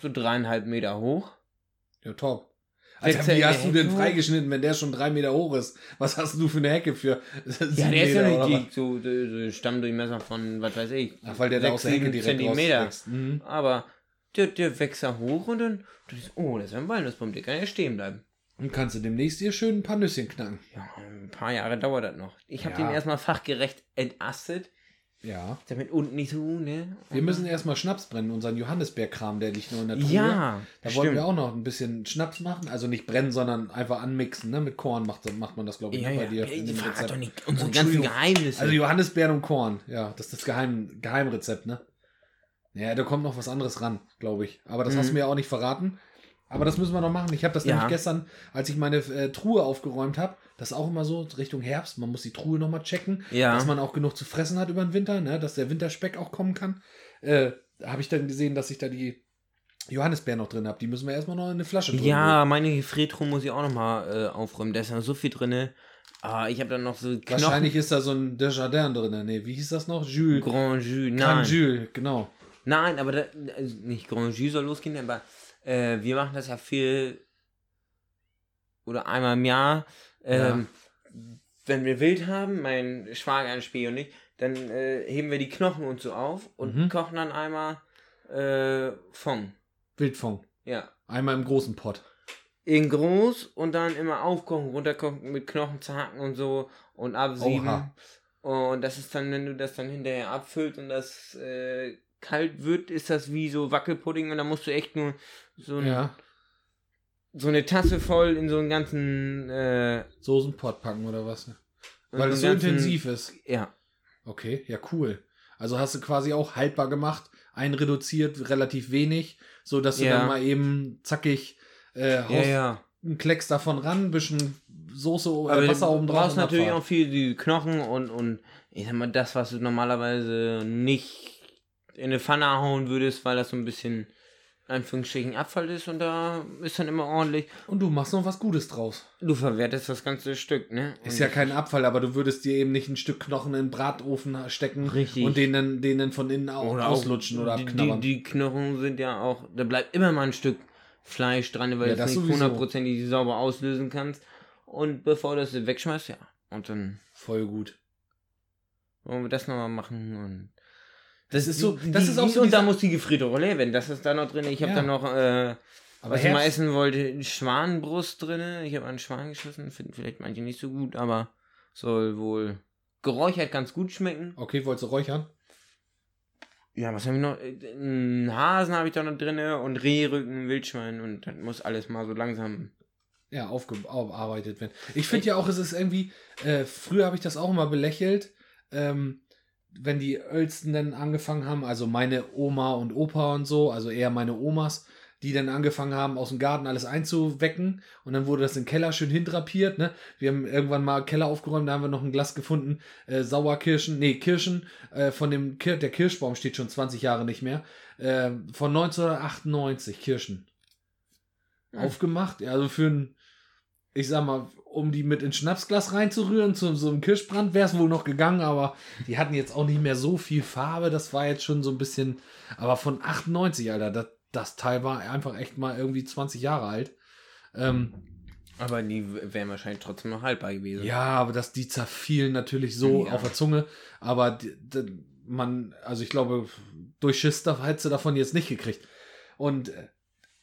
so dreieinhalb Meter hoch. Ja, top. Alter, er wie hast du hoch? freigeschnitten, wenn der schon drei Meter hoch ist? Was hast du für eine Hecke für? Ja, der ist ja nicht dick, so, so, Stammdurchmesser von, was weiß ich. Ach, weil der da sechs, aus der Hecke sieben direkt Zentimeter. Mhm. Aber der, der wächst da hoch und dann, oh, das ist ein Walnussbaum, der kann ja stehen bleiben. Und kannst du demnächst dir schön ein paar Nüsschen knacken. Ja, ein paar Jahre dauert das noch. Ich habe Ja. den erstmal fachgerecht entastet, Ja. damit unten nicht so, ne? Wir müssen erstmal Schnaps brennen, unseren Johannisbeerkram, der liegt nur in der Truhe. Ja, Da stimmt. wollten wir auch noch ein bisschen Schnaps machen. Also nicht brennen, sondern einfach anmixen. Ne? Mit Korn macht, macht man das, glaube ich, Ja, ne, bei ja. dir. Ey, in die dem verrat Rezept. doch nicht unsere Oh, ganzen. Geheimnisse. Also Johannisbeeren und Korn. Ja, das ist das Geheim, Geheimrezept, ne? Ja, da kommt noch was anderes ran, glaube ich. Aber das Mhm. hast du mir auch nicht verraten. Aber das müssen wir noch machen. Ich habe das Ja. nämlich gestern, als ich meine äh, Truhe aufgeräumt habe, das ist auch immer so Richtung Herbst. Man muss die Truhe nochmal checken, Ja. dass man auch genug zu fressen hat über den Winter, ne? dass der Winterspeck auch kommen kann. Äh, habe ich dann gesehen, dass ich da die Johannisbeeren noch drin habe. Die müssen wir erstmal noch in eine Flasche drücken. Ja, meine Gefriertruhe muss ich auch nochmal äh, aufräumen. Da ist ja so viel drin. Ah, ich habe dann noch so Knochen. Wahrscheinlich ist da so ein Desjardins drin. Nee, wie hieß das noch? Jules. Grand Jus. Grand. Jules, genau. Nein, aber da, also nicht Grand Jus soll losgehen, aber äh, wir machen das ja viel oder einmal im Jahr. Ähm, Wenn wir Wild haben, mein Schwager, ein Spee und ich, dann äh, heben wir die Knochen und so auf und Mhm. kochen dann einmal äh, Fond. Wildfond. Ja. Einmal im großen Pott. In groß und dann immer aufkochen, runterkochen mit Knochen zerhacken und so und absieben. Oha. Und das ist dann, wenn du das dann hinterher abfüllt und das äh, kalt wird, ist das wie so Wackelpudding und dann musst du echt nur so, ein, Ja. so eine Tasse voll in so einen ganzen. Äh, Soßenpott packen oder was? in Weil es so ganzen- intensiv ist. Ja. Okay, ja, cool. Also hast du quasi auch haltbar gemacht, einreduziert, relativ wenig, so dass du Ja. dann mal eben zackig äh, Ja, haust ja. einen Klecks davon ran, ein bisschen Soße Aber oder du Wasser oben drauf. brauchst und natürlich Abfahrt. auch viel die Knochen und, und ich sag mal, das, was du normalerweise nicht in eine Pfanne hauen würdest, weil das so ein bisschen in Anführungsstrichen Abfall ist und da ist dann immer ordentlich. Und du machst noch was Gutes draus. Du verwertest das ganze Stück, ne? Ist Und ja kein Abfall, aber du würdest dir eben nicht ein Stück Knochen in den Bratofen stecken Richtig. und den dann, den dann von innen au- Oder auslutschen auch oder abknabbern. Die, die Knochen sind ja auch, da bleibt immer mal ein Stück Fleisch dran, weil Ja, du das es nicht hundertprozentig sauber auslösen kannst. Und bevor du es wegschmeißt, ja. Und dann Voll gut. wollen wir das nochmal machen und. Das ist so- die- das ist auch so Und da muss die gefrierte Rolle werden. Das ist da noch drin. Ich habe Ja. da noch, äh, Aber was ich mal essen wollte, Schwanenbrust drin. Ich habe einen Schwan geschossen. Finden vielleicht manche nicht so gut, aber soll wohl geräuchert ganz gut schmecken. Okay, wolltest du räuchern? Ja, was habe ich noch? Äh, Einen Hasen habe ich da noch drin und Rehrücken, Wildschwein und das muss alles mal so langsam. ja, aufge- aufgearbeitet werden. Ich finde ja auch, es ist irgendwie, äh, früher habe ich das auch immer belächelt, ähm, wenn die Ölsten dann angefangen haben, also meine Oma und Opa und so, also eher meine Omas, die dann angefangen haben, aus dem Garten alles einzuwecken und dann wurde das im Keller schön hindrapiert, ne? Wir haben irgendwann mal Keller aufgeräumt, da haben wir noch ein Glas gefunden, äh, Sauerkirschen, nee, Kirschen, äh, von dem, Kir der Kirschbaum steht schon 20 Jahre nicht mehr, äh, von 1998, Kirschen Hm. aufgemacht. Ja, also für ein, ich sag mal, um die mit ins Schnapsglas reinzurühren, zu so einem Kirschbrand wäre es wohl noch gegangen, aber die hatten jetzt auch nicht mehr so viel Farbe. Das war jetzt schon so ein bisschen, aber von 98, Alter, das, das Teil war einfach echt mal irgendwie 20 Jahre alt. Ähm, Aber die wären wahrscheinlich trotzdem noch haltbar gewesen. ja, aber das, die zerfielen natürlich so Ja. auf der Zunge, aber die, die, man, also ich glaube, durch Schiss da- hättest du davon jetzt nicht gekriegt. Und äh,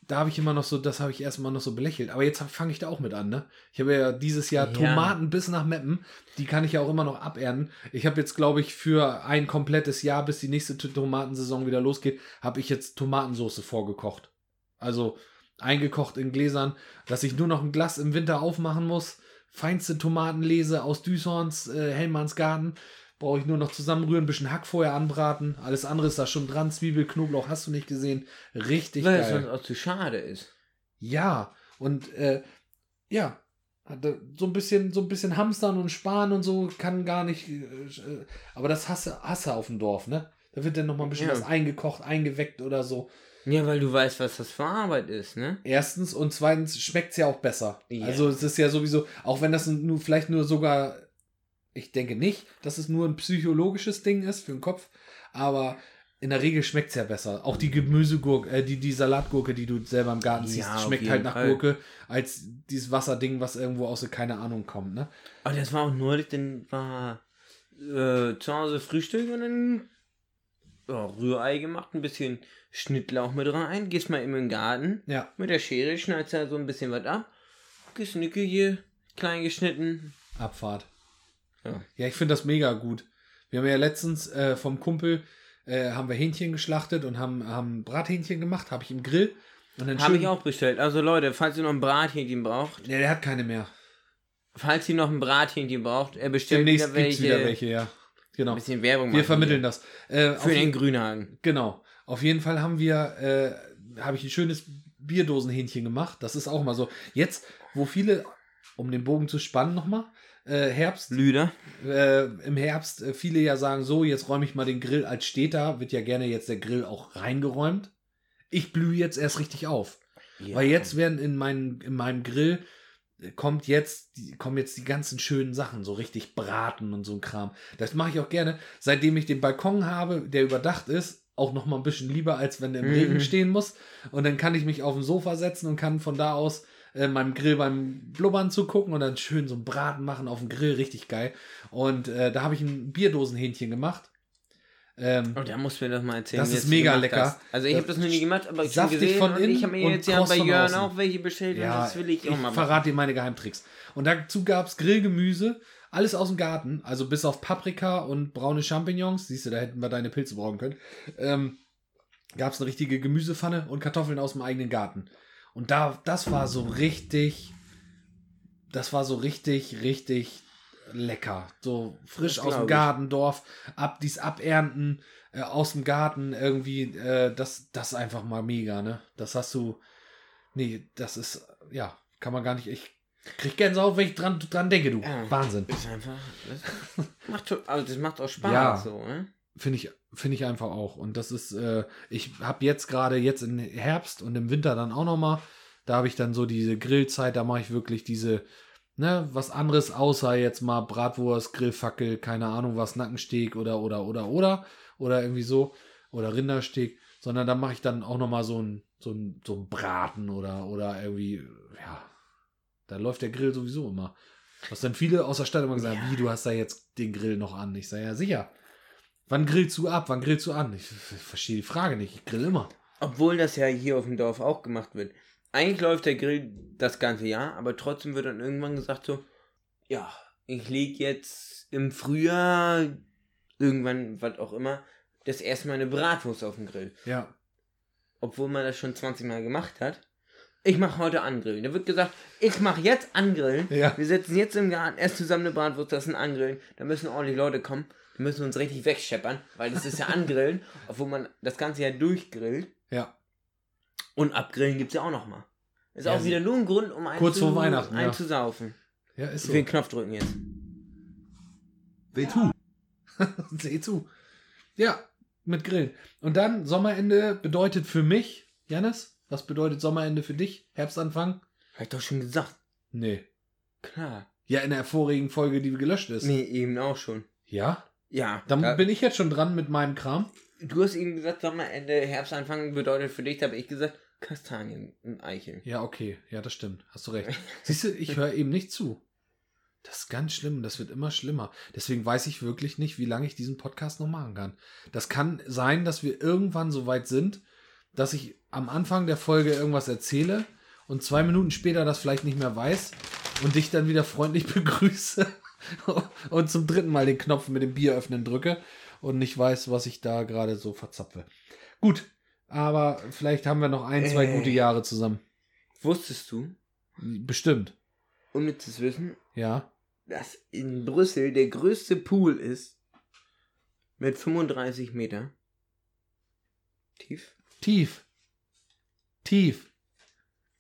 da habe ich immer noch so, das habe ich erstmal noch so belächelt. Aber jetzt fange ich da auch mit an, ne? Ich habe ja dieses Jahr Ja. Tomaten bis nach Meppen. Die kann ich ja auch immer noch abernten. Ich habe jetzt, glaube ich, für ein komplettes Jahr, bis die nächste Tomatensaison wieder losgeht, habe ich jetzt Tomatensauce vorgekocht. Also eingekocht in Gläsern, dass ich nur noch ein Glas im Winter aufmachen muss. Feinste Tomatenlese aus Düshorns, äh, Hellmanns Garten. Brauche ich nur noch zusammenrühren, ein bisschen Hack vorher anbraten. Alles andere ist da schon dran. Zwiebel, Knoblauch hast du nicht gesehen. Richtig Weil es geil. sonst auch zu schade ist. Ja, und äh, ja, hatte so ein bisschen, so ein bisschen Hamstern und Sparen und so kann gar nicht. Äh, äh, aber das hasse, hasse auf dem Dorf, ne? Da wird dann noch mal ein bisschen Ja. was eingekocht, eingeweckt oder so. Ja, weil du weißt, was das für Arbeit ist, ne? Erstens und zweitens schmeckt es ja auch besser. Ja. Also es ist ja sowieso, auch wenn das nur vielleicht nur sogar, ich denke nicht, dass es nur ein psychologisches Ding ist für den Kopf, aber in der Regel schmeckt es ja besser. Auch die Gemüsegurke, äh, die, die Salatgurke, die du selber im Garten siehst, Ja, schmeckt halt nach Fall. Gurke, als dieses Wasserding, was irgendwo aus der keine Ahnung kommt, ne? Aber das war auch neulich, dann war äh, zu Hause Frühstück und dann ja, Rührei gemacht, ein bisschen Schnittlauch mit rein, gehst mal in den Garten Ja. mit der Schere, schneidest da so ein bisschen was ab, gehst in die Küche, klein geschnitten. Abfahrt. Ja. Ja, ich finde das mega gut. Wir haben ja letztens äh, vom Kumpel äh, haben wir Hähnchen geschlachtet und haben, haben Brathähnchen gemacht, habe ich im Grill. Und dann Habe ich auch bestellt. Also Leute, falls ihr noch ein Brathähnchen braucht, Ja, der hat keine mehr. falls ihr noch ein Brathähnchen braucht, er bestellt Demnächst wieder welche. wieder welche, ja. Genau. Ein bisschen Werbung Wir machen vermitteln hier. das. Äh, Für den Grünhagen. Genau. Auf jeden Fall haben wir, äh, habe ich ein schönes Bierdosenhähnchen gemacht. Das ist auch mal so. Jetzt, wo viele, um den Bogen zu spannen nochmal, äh, Herbst, Lüder. äh, im Herbst äh, viele ja sagen, so, jetzt räume ich mal den Grill als steht da, wird ja gerne jetzt der Grill auch reingeräumt. Ich blühe jetzt erst richtig auf. Ja. Weil jetzt werden in, meinen, in meinem Grill äh, kommt jetzt, die, kommen jetzt die ganzen schönen Sachen, so richtig braten und so ein Kram. Das mache ich auch gerne. Seitdem ich den Balkon habe, der überdacht ist, auch noch mal ein bisschen lieber, als wenn der im Mhm. Regen stehen muss. Und dann kann ich mich auf dem Sofa setzen und kann von da aus äh, meinem Grill beim Blubbern zugucken und dann schön so einen Braten machen auf dem Grill, richtig geil. Und äh, da habe ich ein Bierdosenhähnchen gemacht. Ähm, Oh, da musst du mir das mal erzählen. Das ist mega lecker. hast. Also ich habe das noch nie gemacht, aber ich Saftig gesehen von innen ich habe mir jetzt ja bei Jörn auch welche bestellt und das will ich auch mal machen. verrate dir meine Geheimtricks. Und dazu gab es Grillgemüse, alles aus dem Garten, also bis auf Paprika und braune Champignons. Siehst du, da hätten wir deine Pilze brauchen können. Ähm, gab es eine richtige Gemüsepfanne und Kartoffeln aus dem eigenen Garten. Und da, das war so richtig, das war so richtig, richtig lecker. So frisch aus dem. Gartendorf, ab dies abernten, äh, aus dem Garten irgendwie, äh, das, das ist einfach mal mega, ne? Das hast du, nee, das ist, ja, kann man gar nicht, ich krieg Gänsehaut, wenn ich dran, dran denke, du. Ja. Wahnsinn. ist einfach, das macht, also das macht auch Spaß Ja. so, ne? Finde ich, finde ich einfach auch. Und das ist, äh, ich habe jetzt gerade jetzt im Herbst und im Winter dann auch noch mal, da habe ich dann so diese Grillzeit, da mache ich wirklich diese, ne, was anderes außer jetzt mal Bratwurst, Grillfackel, keine Ahnung was, Nackensteak oder, oder, oder, oder, oder irgendwie so, oder Rindersteak, sondern da mache ich dann auch noch mal so ein, so ein, so ein Braten oder, oder irgendwie, ja, da läuft der Grill sowieso immer. Was dann viele aus der Stadt immer gesagt, Ja. wie, du hast da jetzt den Grill noch an? Ich sage, ja, sicher. Wann grillst du ab? Wann grillst du an? Ich, ich verstehe die Frage nicht. Ich grill immer. Obwohl das ja hier auf dem Dorf auch gemacht wird. Eigentlich läuft der Grill das ganze Jahr, aber trotzdem wird dann irgendwann gesagt so, ja, ich lege jetzt im Frühjahr, irgendwann, was auch immer, das erste Mal eine Bratwurst auf den Grill. Ja. Obwohl man das schon 20 Mal gemacht hat. Ich mache heute angrillen. Da wird gesagt, ich mache jetzt angrillen. Ja. Wir setzen jetzt im Garten erst zusammen eine Bratwurst, das ist ein Angrillen. Da müssen ordentlich Leute kommen. Müssen uns richtig wegscheppern, weil das ist ja Angrillen, obwohl man das ganze Jahr durchgrillt. Ja. Und abgrillen gibt es ja auch noch mal. Ist Ja, auch wieder nur ein Grund, um einen, Kurz zu, vor Weihnachten, ja. einzusaufen. Ja, ist Ich so. will den Knopf drücken jetzt. Weh tu. Seh zu. Ja, mit Grillen. Und dann Sommerende bedeutet für mich, Janis, was bedeutet Sommerende für dich? Herbstanfang? Hab ich doch schon gesagt. Nee. Klar. Ja, in der vorigen Folge, die gelöscht ist. Nee, eben auch schon. Ja? Ja. Dann da- bin ich jetzt schon dran mit meinem Kram. du hast eben gesagt, Sommerende, Herbstanfang bedeutet für dich, da habe ich gesagt, Kastanien und Eicheln. Ja, okay. Ja, das stimmt. Hast du recht. Siehst du, ich höre eben nicht zu. Das ist ganz schlimm. Das wird immer schlimmer. Deswegen weiß ich wirklich nicht, wie lange ich diesen Podcast noch machen kann. Das kann sein, dass wir irgendwann so weit sind, dass ich am Anfang der Folge irgendwas erzähle und zwei Minuten später das vielleicht nicht mehr weiß und dich dann wieder freundlich begrüße und zum dritten Mal den Knopf mit dem Bier öffnen drücke und nicht weiß, was ich da gerade so verzapfe. Gut, aber vielleicht haben wir noch ein, zwei Äh. gute Jahre zusammen. Wusstest du, Bestimmt. unnützes Wissen, Ja. dass in Brüssel der größte Pool ist mit 35 Meter tief? Tief. Tief.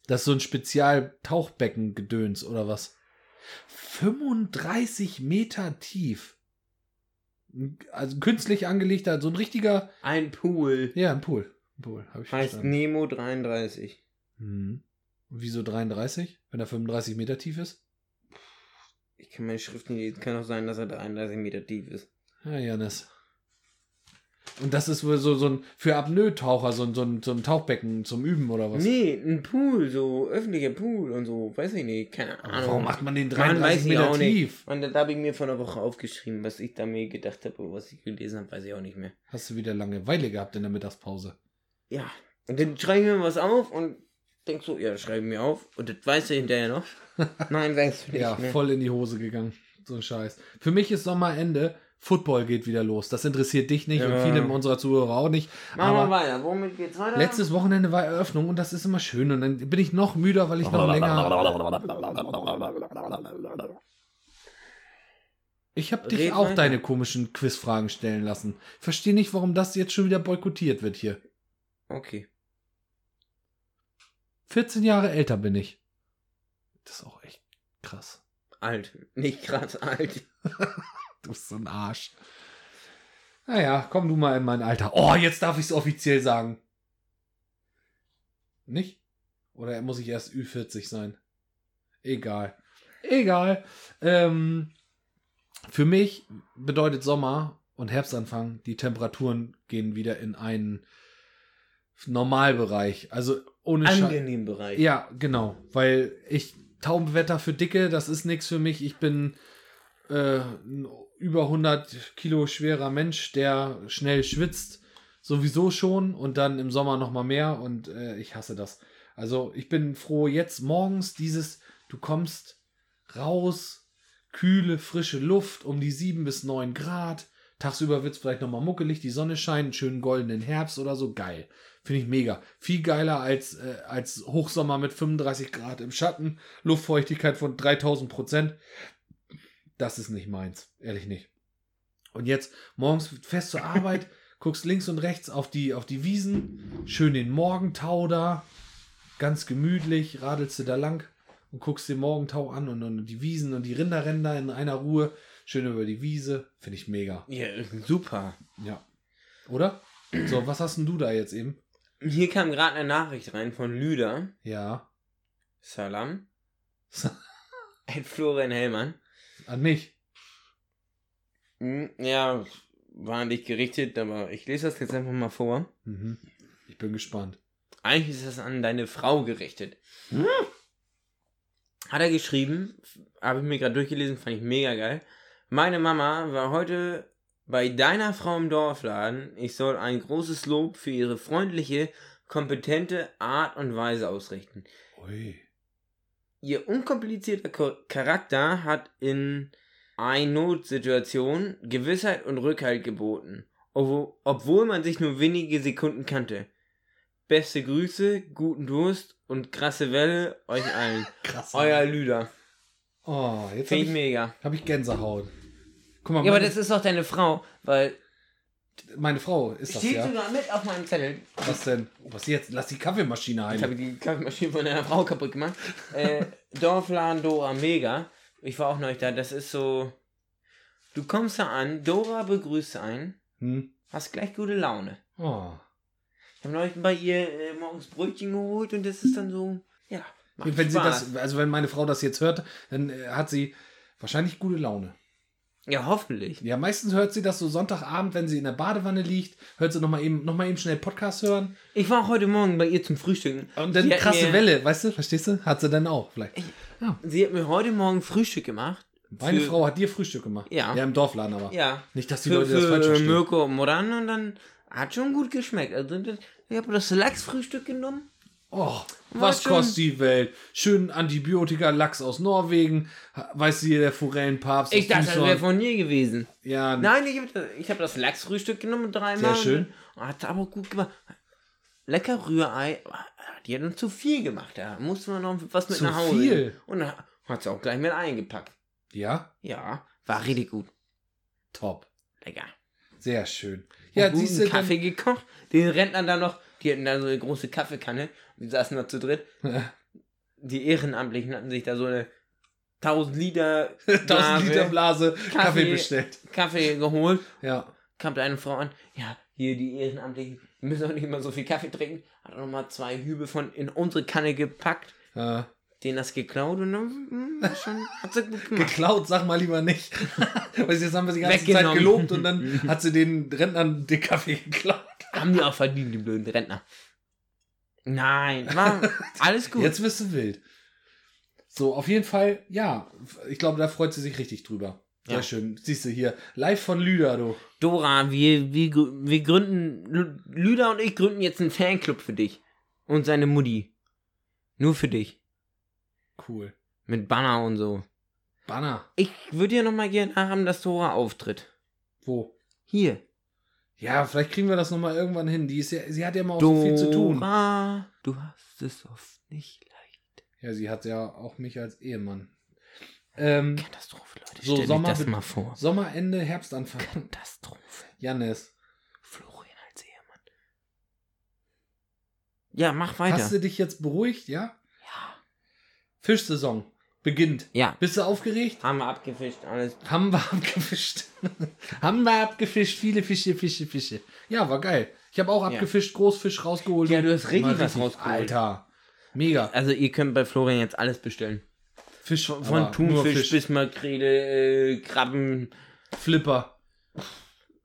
Das ist so ein Spezial-Tauchbecken-Gedöns oder was? 35 Meter tief. Also künstlich angelegter, so ein richtiger. Ein Pool Ja, ein Pool. Ein Pool, habe ich heißt verstanden. Nemo 33. Hm. Und Wieso 33, wenn er 35 Meter tief ist? Ich kann meine Schrift nicht lesen. Kann auch sein, dass er 33 Meter tief ist. Ja, Janis. Und das ist wohl so, so ein für Apnoe-Taucher, so ein, so, ein, so ein Tauchbecken zum Üben oder was? Nee, ein Pool, so öffentlicher Pool und so. Weiß ich nicht. Keine Ahnung. Warum macht man den Mann, 33 weiß ich Meter auch tief? nicht. Und da habe ich mir vor einer Woche aufgeschrieben, was ich da mir gedacht habe, oder was ich gelesen habe, weiß ich auch nicht mehr. Hast du wieder Langeweile gehabt in der Mittagspause? Ja. Und dann schreibe ich mir was auf und denk so, ja, schreibe mir auf. Und das weißt du hinterher noch. Nein, weißt du nicht Ja, mehr. voll in die Hose gegangen. So ein Scheiß. Für mich ist Sommerende. Football geht wieder los. Das interessiert dich nicht und Ja. viele unserer Zuhörer auch nicht. Machen wir Aber weiter. Womit geht's weiter? letztes Wochenende war Eröffnung und das ist immer schön. Und dann bin ich noch müder, weil ich noch länger. Ich habe dich Red auch weiter. deine komischen Quizfragen stellen lassen. Verstehe nicht, warum das jetzt schon wieder boykottiert wird hier. Okay. 14 Jahre älter bin ich. Das ist auch echt krass. Alt. Nicht krass alt. Du bist so ein Arsch. Naja, komm du mal in mein Alter. Oh, jetzt darf ich es offiziell sagen. Nicht? Oder muss ich erst Ü40 sein? Egal. Egal. Ähm, für mich bedeutet Sommer und Herbstanfang, die Temperaturen gehen wieder in einen Normalbereich. Also ohne Sche Angenehm Bereich. ja, genau. Weil ich Taubenwetter für Dicke, das ist nichts für mich. Ich bin äh, ein über 100 Kilo schwerer Mensch, der schnell schwitzt. Sowieso schon und dann im Sommer noch mal mehr und äh, ich hasse das. Also ich bin froh jetzt morgens dieses, du kommst raus, kühle, frische Luft um die 7 bis 9 Grad. Tagsüber wird es vielleicht noch mal muckelig, die Sonne scheint, schönen goldenen Herbst oder so. Geil. Finde ich mega. Viel geiler als, äh, als Hochsommer mit 35 Grad im Schatten, Luftfeuchtigkeit von 3000 Prozent. Das ist nicht meins. Ehrlich nicht. Und jetzt morgens fest zur Arbeit, guckst links und rechts auf die, auf die Wiesen, schön den Morgentau da, ganz gemütlich, radelst du da lang und guckst den Morgentau an und, und die Wiesen und die Rinderränder in einer Ruhe, schön über die Wiese. Finde ich mega. Ja, super. Ja. Oder? So, was hast denn du da jetzt eben? Hier kam gerade eine Nachricht rein von Lüder. Ja. Salam. Ein Florian Hellmann. An mich. Hm, Ja, war an dich gerichtet, aber ich lese das jetzt einfach mal vor. Mhm. Ich bin gespannt. Eigentlich ist das an deine Frau gerichtet. Hat er geschrieben, habe ich mir gerade durchgelesen, fand ich mega geil. Meine Mama war heute bei deiner Frau im Dorfladen. Ich soll ein großes Lob für ihre freundliche, kompetente Art und Weise ausrichten. Ui. Ihr unkomplizierter Ko- Charakter hat in Ein-Not-Situation Gewissheit und Rückhalt geboten, obwohl, man sich nur wenige Sekunden kannte. Beste Grüße, guten Durst und krasse Welle euch allen. Krass. Euer Lüder. Oh, jetzt Finde habe ich ich, mega. hab ich Gänsehaut. Guck mal, Ja, aber das ist doch deine Frau, weil. Meine Frau ist das Steht ja. sogar mit auf meinem Zettel. Was denn? Was jetzt? Lass die Kaffeemaschine Ich habe die Kaffeemaschine von deiner Frau kaputt gemacht. Äh, Dorfladen Dora Mega. Ich war auch neulich da. Das ist so. Du kommst da an, Dora begrüßt einen, Hm? hast gleich gute Laune. Oh. Ich habe neulich bei ihr äh, morgens Brötchen geholt und das ist dann so. Ja. Macht Wenn sie Spaß. das, also wenn meine Frau das jetzt hört, dann äh, hat sie wahrscheinlich gute Laune. Ja, hoffentlich. Ja, meistens hört sie das so Sonntagabend, wenn sie in der Badewanne liegt, hört sie nochmal eben, noch mal eben schnell Podcast hören. Ich war heute Morgen bei ihr zum Frühstücken. Und dann Sie krasse Welle, weißt du, verstehst du? Hat sie dann auch vielleicht. Sie hat mir heute Morgen Frühstück gemacht. Meine Für- Frau hat dir Frühstück gemacht. Ja. Ja, im Dorfladen aber. Ja. Nicht, dass die Für, Leute das falsch verstehen. Mirko und Moran und dann hat schon gut geschmeckt. Also ich habe das Lachsfrühstück genommen. Oh, was kostet die Welt? Schön Antibiotika-Lachs aus Norwegen. Du hier, der Forellenpapst. Ich dachte, das Düsseldorf. wäre von dir gewesen. Ja, Nein, ich habe das, ich hab das Lachsfrühstück genommen dreimal. Sehr schön. Und Hat aber gut gemacht. Lecker Rührei. Die hat uns zu viel gemacht. Da musste man noch was mit Zu nach Hause. viel? nehmen. Und dann hat sie auch gleich mit eingepackt. ja, Ja, war richtig gut. top. Lecker. Sehr schön. Ja, Ja, guten siehst du, Kaffee gekocht. Den Rentnern dann noch, die hatten da so eine große Kaffeekanne. Die saßen da zu dritt. Die Ehrenamtlichen hatten sich da so eine 1000 Liter 1000 Blase Liter Blase Kaffee, Kaffee. bestellt. Kaffee geholt. Ja. Kam da eine Frau an. Ja, hier die Ehrenamtlichen, die müssen auch nicht immer so viel Kaffee trinken. Hat auch nochmal zwei Hübe von in unsere Kanne gepackt. Äh, Denen das geklaut und dann hm, war schon, hat sie gut gemacht. geklaut, sag mal lieber nicht. Weil jetzt haben wir sie die ganze Zeit gelobt und dann hat sie den Rentnern den Kaffee geklaut. Haben die auch verdient, die blöden Rentner. Nein, war alles gut. Jetzt bist du wild. So, auf jeden Fall, ja, ich glaube, da freut sie sich richtig drüber. Sehr Ja. schön. Siehst du hier, live von Lüder, du. Dora, wir, wir, wir gründen, Lü- Lüder und ich gründen jetzt einen Fanclub für dich. Und seine Mutti. Nur für dich. Cool. Mit Banner und so. Banner. Ich würde ja nochmal gerne haben, dass Dora auftritt. Wo? Hier. Ja, vielleicht kriegen wir das nochmal irgendwann hin. Die ist ja, sie hat ja immer auch so viel zu tun. Dora, du hast es oft nicht leicht. Ja, sie hat ja auch mich als Ehemann. Ähm, Katastrophe, Leute. So, Stell Sommer das mal vor. Sommerende, Herbstanfang. Katastrophe. Jannis. Florian als Ehemann. Ja, mach weiter. Hast du dich jetzt beruhigt, ja? Ja. Fischsaison beginnt. ja, Bist du aufgeregt? haben wir abgefischt, alles. Haben wir abgefischt. Haben wir abgefischt. Viele Fische, Fische, Fische. Ja, war geil. Ich habe auch Ja. abgefischt, Großfisch rausgeholt. Ja, du hast richtig was rausgeholt. Alter. Mega. Also ihr könnt bei Florian jetzt alles bestellen. Fisch Von nur Thunfisch Fisch. bis Makrele, äh, Krabben, Flipper.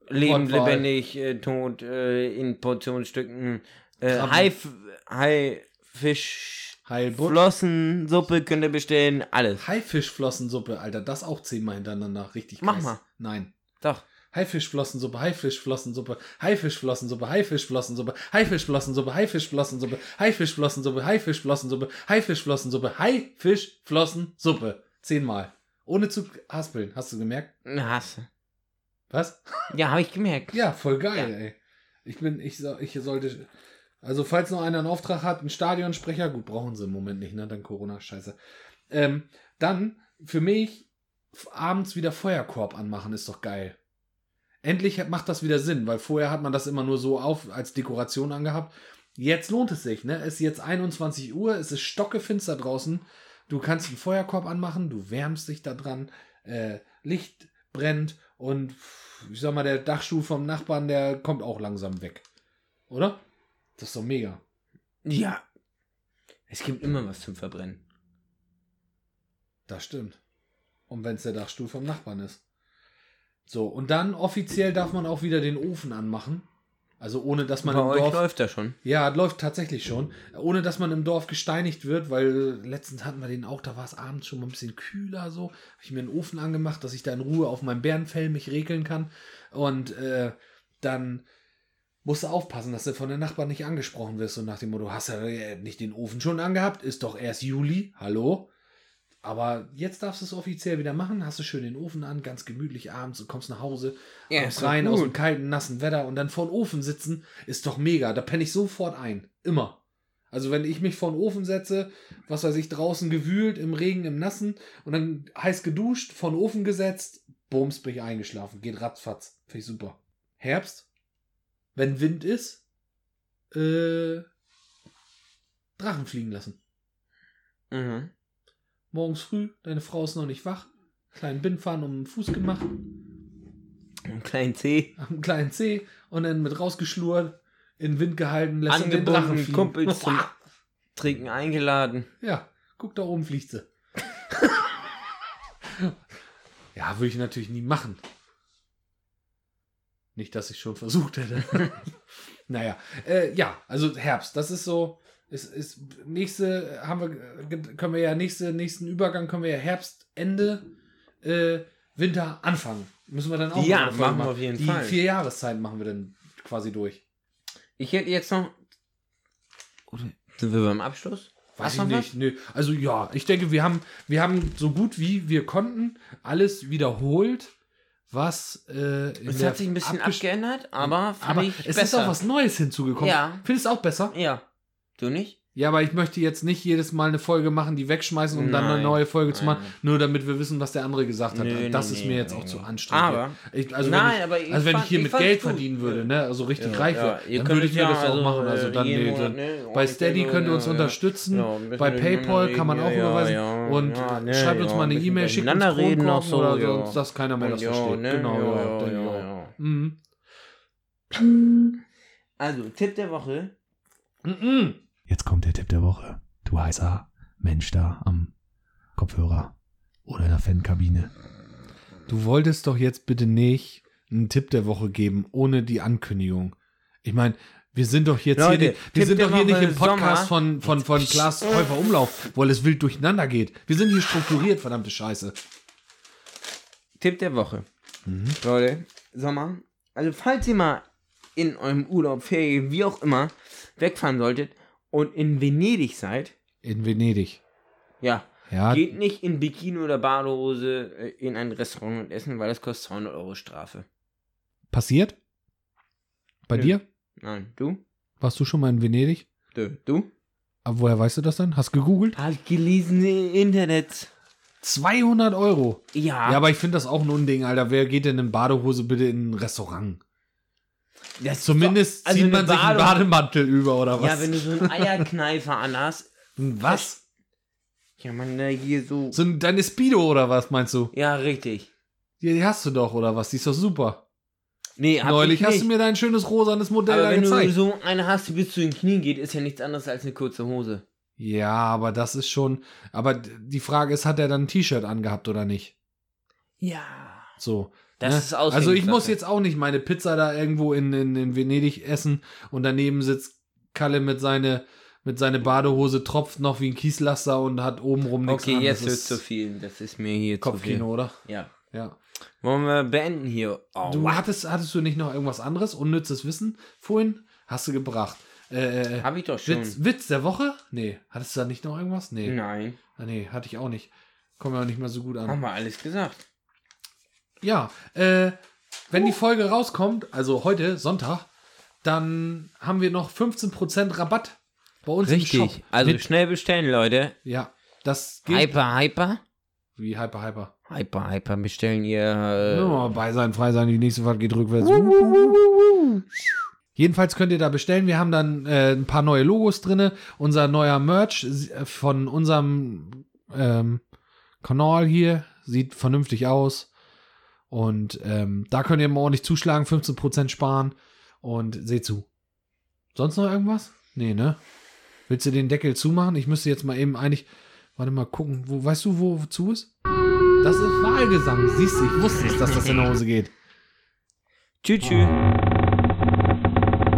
Pottwal. lebendig, äh, tot, äh, in Portionsstücken. Äh, Krabben. Haif Haifisch, Heilbutt. Flossensuppe könnt ihr bestellen, alles. Haifischflossensuppe, Alter. Das auch zehnmal hintereinander. Richtig Mach krass. mal. Nein. Doch. Haifischflossensuppe, Haifischflossensuppe, Haifischflossensuppe, Haifischflossensuppe, Haifischflossensuppe, Haifischflossensuppe, Haifischflossensuppe, Haifischflossensuppe, Haifischflossensuppe, Haifischflossensuppe. Zehnmal. Ohne zu haspeln. Hast du gemerkt? Hast du. Was? Ja, habe ich gemerkt. Ja, voll geil, ey. Ich bin, ich, ich sollte, also falls noch einer einen Auftrag hat, ein Stadionsprecher, gut, brauchen sie im Moment nicht, ne, dann Corona, scheiße. Ähm, dann, für mich, abends wieder Feuerkorb anmachen, ist doch geil. Endlich macht das wieder Sinn, weil vorher hat man das immer nur so auf als Dekoration angehabt. Jetzt lohnt es sich, ne? Es ist jetzt 21 Uhr, es ist stockefinster draußen. Du kannst einen Feuerkorb anmachen, du wärmst dich da dran, äh, Licht brennt und ich sag mal, der Dachstuhl vom Nachbarn, der kommt auch langsam weg. Oder? Das ist doch mega. Ja. Es gibt immer was zum Verbrennen. Das stimmt. Und wenn es der Dachstuhl vom Nachbarn ist. So, und dann offiziell darf man auch wieder den Ofen anmachen. Also ohne dass man Bei im euch Dorf. läuft das schon. Ja, läuft tatsächlich schon. Ohne dass man im Dorf gesteinigt wird, weil letztens hatten wir den auch, da war es abends schon mal ein bisschen kühler so. Habe ich mir einen Ofen angemacht, dass ich da in Ruhe auf meinem Bärenfell mich regeln kann. Und äh, dann musst du aufpassen, dass du von den Nachbarn nicht angesprochen wirst. Und nach dem Motto, hast du nicht den Ofen schon angehabt? Ist doch erst Juli. Hallo? Aber jetzt darfst du es offiziell wieder machen. Hast du schön den Ofen an, ganz gemütlich abends und kommst nach Hause, Ja, kommst rein aus dem kalten, nassen Wetter und dann vor den Ofen sitzen, ist doch mega. Da penne ich sofort ein. Immer. Also wenn ich mich vor den Ofen setze, was weiß ich, draußen gewühlt, im Regen, im Nassen und dann heiß geduscht, vor den Ofen gesetzt, bums, bin ich eingeschlafen. Geht ratzfatz. Finde ich super. Herbst, wenn Wind ist, äh, Drachen fliegen lassen. Mhm. Morgens früh, deine Frau ist noch nicht wach, kleinen Bindfahren um den Fuß gemacht, Einen kleinen C. am kleinen Zeh und dann mit rausgeschlurrt, in den Wind gehalten, lässt den Drachen fliegen. Kumpels zum Trinken eingeladen. Ja, guck, da oben fliegt sie. ja, würde ich natürlich nie machen. Nicht, dass ich schon versucht hätte. naja, äh, ja, also Herbst, das ist so, ist, ist nächste, haben wir, äh, können wir ja nächste, nächsten Übergang können wir ja Herbst, Ende, äh, Winter, Anfang. Müssen wir dann auch Ja, machen wir auf jeden Die Fall. vier Jahreszeiten machen wir dann quasi durch. Ich hätte jetzt noch. Oder sind wir beim Abschluss? Weiß Hast ich nicht. Nö. Also ja, ich denke, wir haben, wir haben so gut wie wir konnten alles wiederholt, was äh, Es hat sich ein bisschen abgeändert, aber Aber ich es besser. ist auch was Neues hinzugekommen. Ja. Findest du auch besser? Ja. Du nicht? Ja, aber ich möchte jetzt nicht jedes Mal eine Folge machen, die wegschmeißen, um dann eine Nein. neue Folge zu Nein. machen, nur damit wir wissen, was der andere gesagt hat. Nö, das nee, ist nee, mir jetzt nee, auch zu nee. anstrengend. Aber- ich, also Nein, wenn ich, aber ich also wenn fand- ich hier mit Geld gut. verdienen würde, ne, also richtig Ja, reich ja, wäre, dann würde ich mir ja, das auch also, machen. Also dann, jeden nee, dann ne, bei ordentlich Steady könnt ihr uns unterstützen. Bei PayPal kann man auch überweisen. und ja, ne, schreibt uns mal eine E-Mail, schickt uns reden oder so, sonst, dass keiner mehr das versteht. ne, Genau, ja. Mhm. Also, Tipp der Woche. Mhm. Jetzt kommt der Tipp der Woche. Du heißer Mensch da am Kopfhörer oder in der Fankabine. Du wolltest doch jetzt bitte nicht einen Tipp der Woche geben, ohne die Ankündigung. Ich meine, wir sind doch jetzt Leute, hier, nicht, wir sind doch hier nicht im Podcast Sommer. von, von, von Klaas Häufer Umlauf, wo alles wild durcheinander geht. Wir sind hier strukturiert, verdammte Scheiße. Tipp der Woche. Mhm. Leute, Sommer. Also, falls ihr mal in eurem Urlaub, Ferien, wie auch immer, wegfahren solltet und in Venedig seid, In Venedig. ja, Ja, geht nicht in Bikini oder Badehose äh, in ein Restaurant und essen, weil das kostet 200 Euro Strafe. passiert? Bei Nö. dir? Nein, du? Warst du schon mal in Venedig? Du? Du? Aber woher weißt du das dann? Hast gegoogelt? Hab ich gelesen im Internet. 200 Euro. Ja. Ja, aber ich finde das auch ein Unding, Alter. Wer geht denn in Badehose bitte in ein Restaurant? Ist Zumindest also zieht man sich einen Bademantel über, oder was? Ja, wenn du so einen Eierkneifer anhast. was? Ja, man, da hier so. So ein, deine Speedo oder was meinst du? Ja, richtig. Ja, die hast du doch, oder was? Die ist doch super. Nee, Neulich ich hast du mir dein schönes rosanes Modell Aber da wenn gezeigt. du so eine hast, die bis zu den Knien geht, ist ja nichts anderes als eine kurze Hose. Ja, aber das ist schon. Aber die Frage ist, hat er dann ein T-Shirt angehabt oder nicht? Ja. So. Das ne? ist Auslegungssache. Also ich muss jetzt auch nicht meine Pizza da irgendwo in, in, in Venedig essen und daneben sitzt Kalle mit seine mit seine Badehose tropft noch wie ein Kieslaster und hat obenrum nichts Okay, an. jetzt wird zu viel. Das ist mir hier Kopfkino, zu oder? Ja. Ja. Wollen wir beenden hier? Oh, Du wow. hattest, hattest du nicht noch irgendwas anderes, unnützes Wissen vorhin? Hast du gebracht. Äh, äh, Hab ich doch schon. Witz, Witz der Woche? Nee. Hattest du da nicht noch irgendwas? Nee. Nein. Ah, nee, hatte ich auch nicht. Kommt mir auch nicht mehr so gut an. Haben wir alles gesagt. Ja, äh, wenn die Folge rauskommt, also heute, Sonntag, dann haben wir noch 15% Rabatt bei uns im Shop. Richtig. Also Mit, schnell bestellen, Leute. ja, das geht. Hyper, hyper. Wie Hyper, Hyper. Hyper, hyper bestellen ihr. Ja, Äh, mal bei sein, frei sein, die nächste Fahrt geht rückwärts. Jedenfalls könnt ihr da bestellen. Wir haben dann äh, ein paar neue Logos drin. Unser neuer Merch äh, von unserem ähm, Kanal hier sieht vernünftig aus. Und ähm, da könnt ihr mal ordentlich zuschlagen, 15% sparen. Und seht zu. Sonst noch irgendwas? Nee, ne? Willst du den Deckel zumachen? Ich müsste jetzt mal eben eigentlich. Warte mal gucken. Wo, weißt du, wo zu ist? Das ist Wahlgesang. Siehst du, ich wusste es, dass das in die Hose geht. tschüss, tschüss.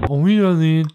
Auf Wiedersehen.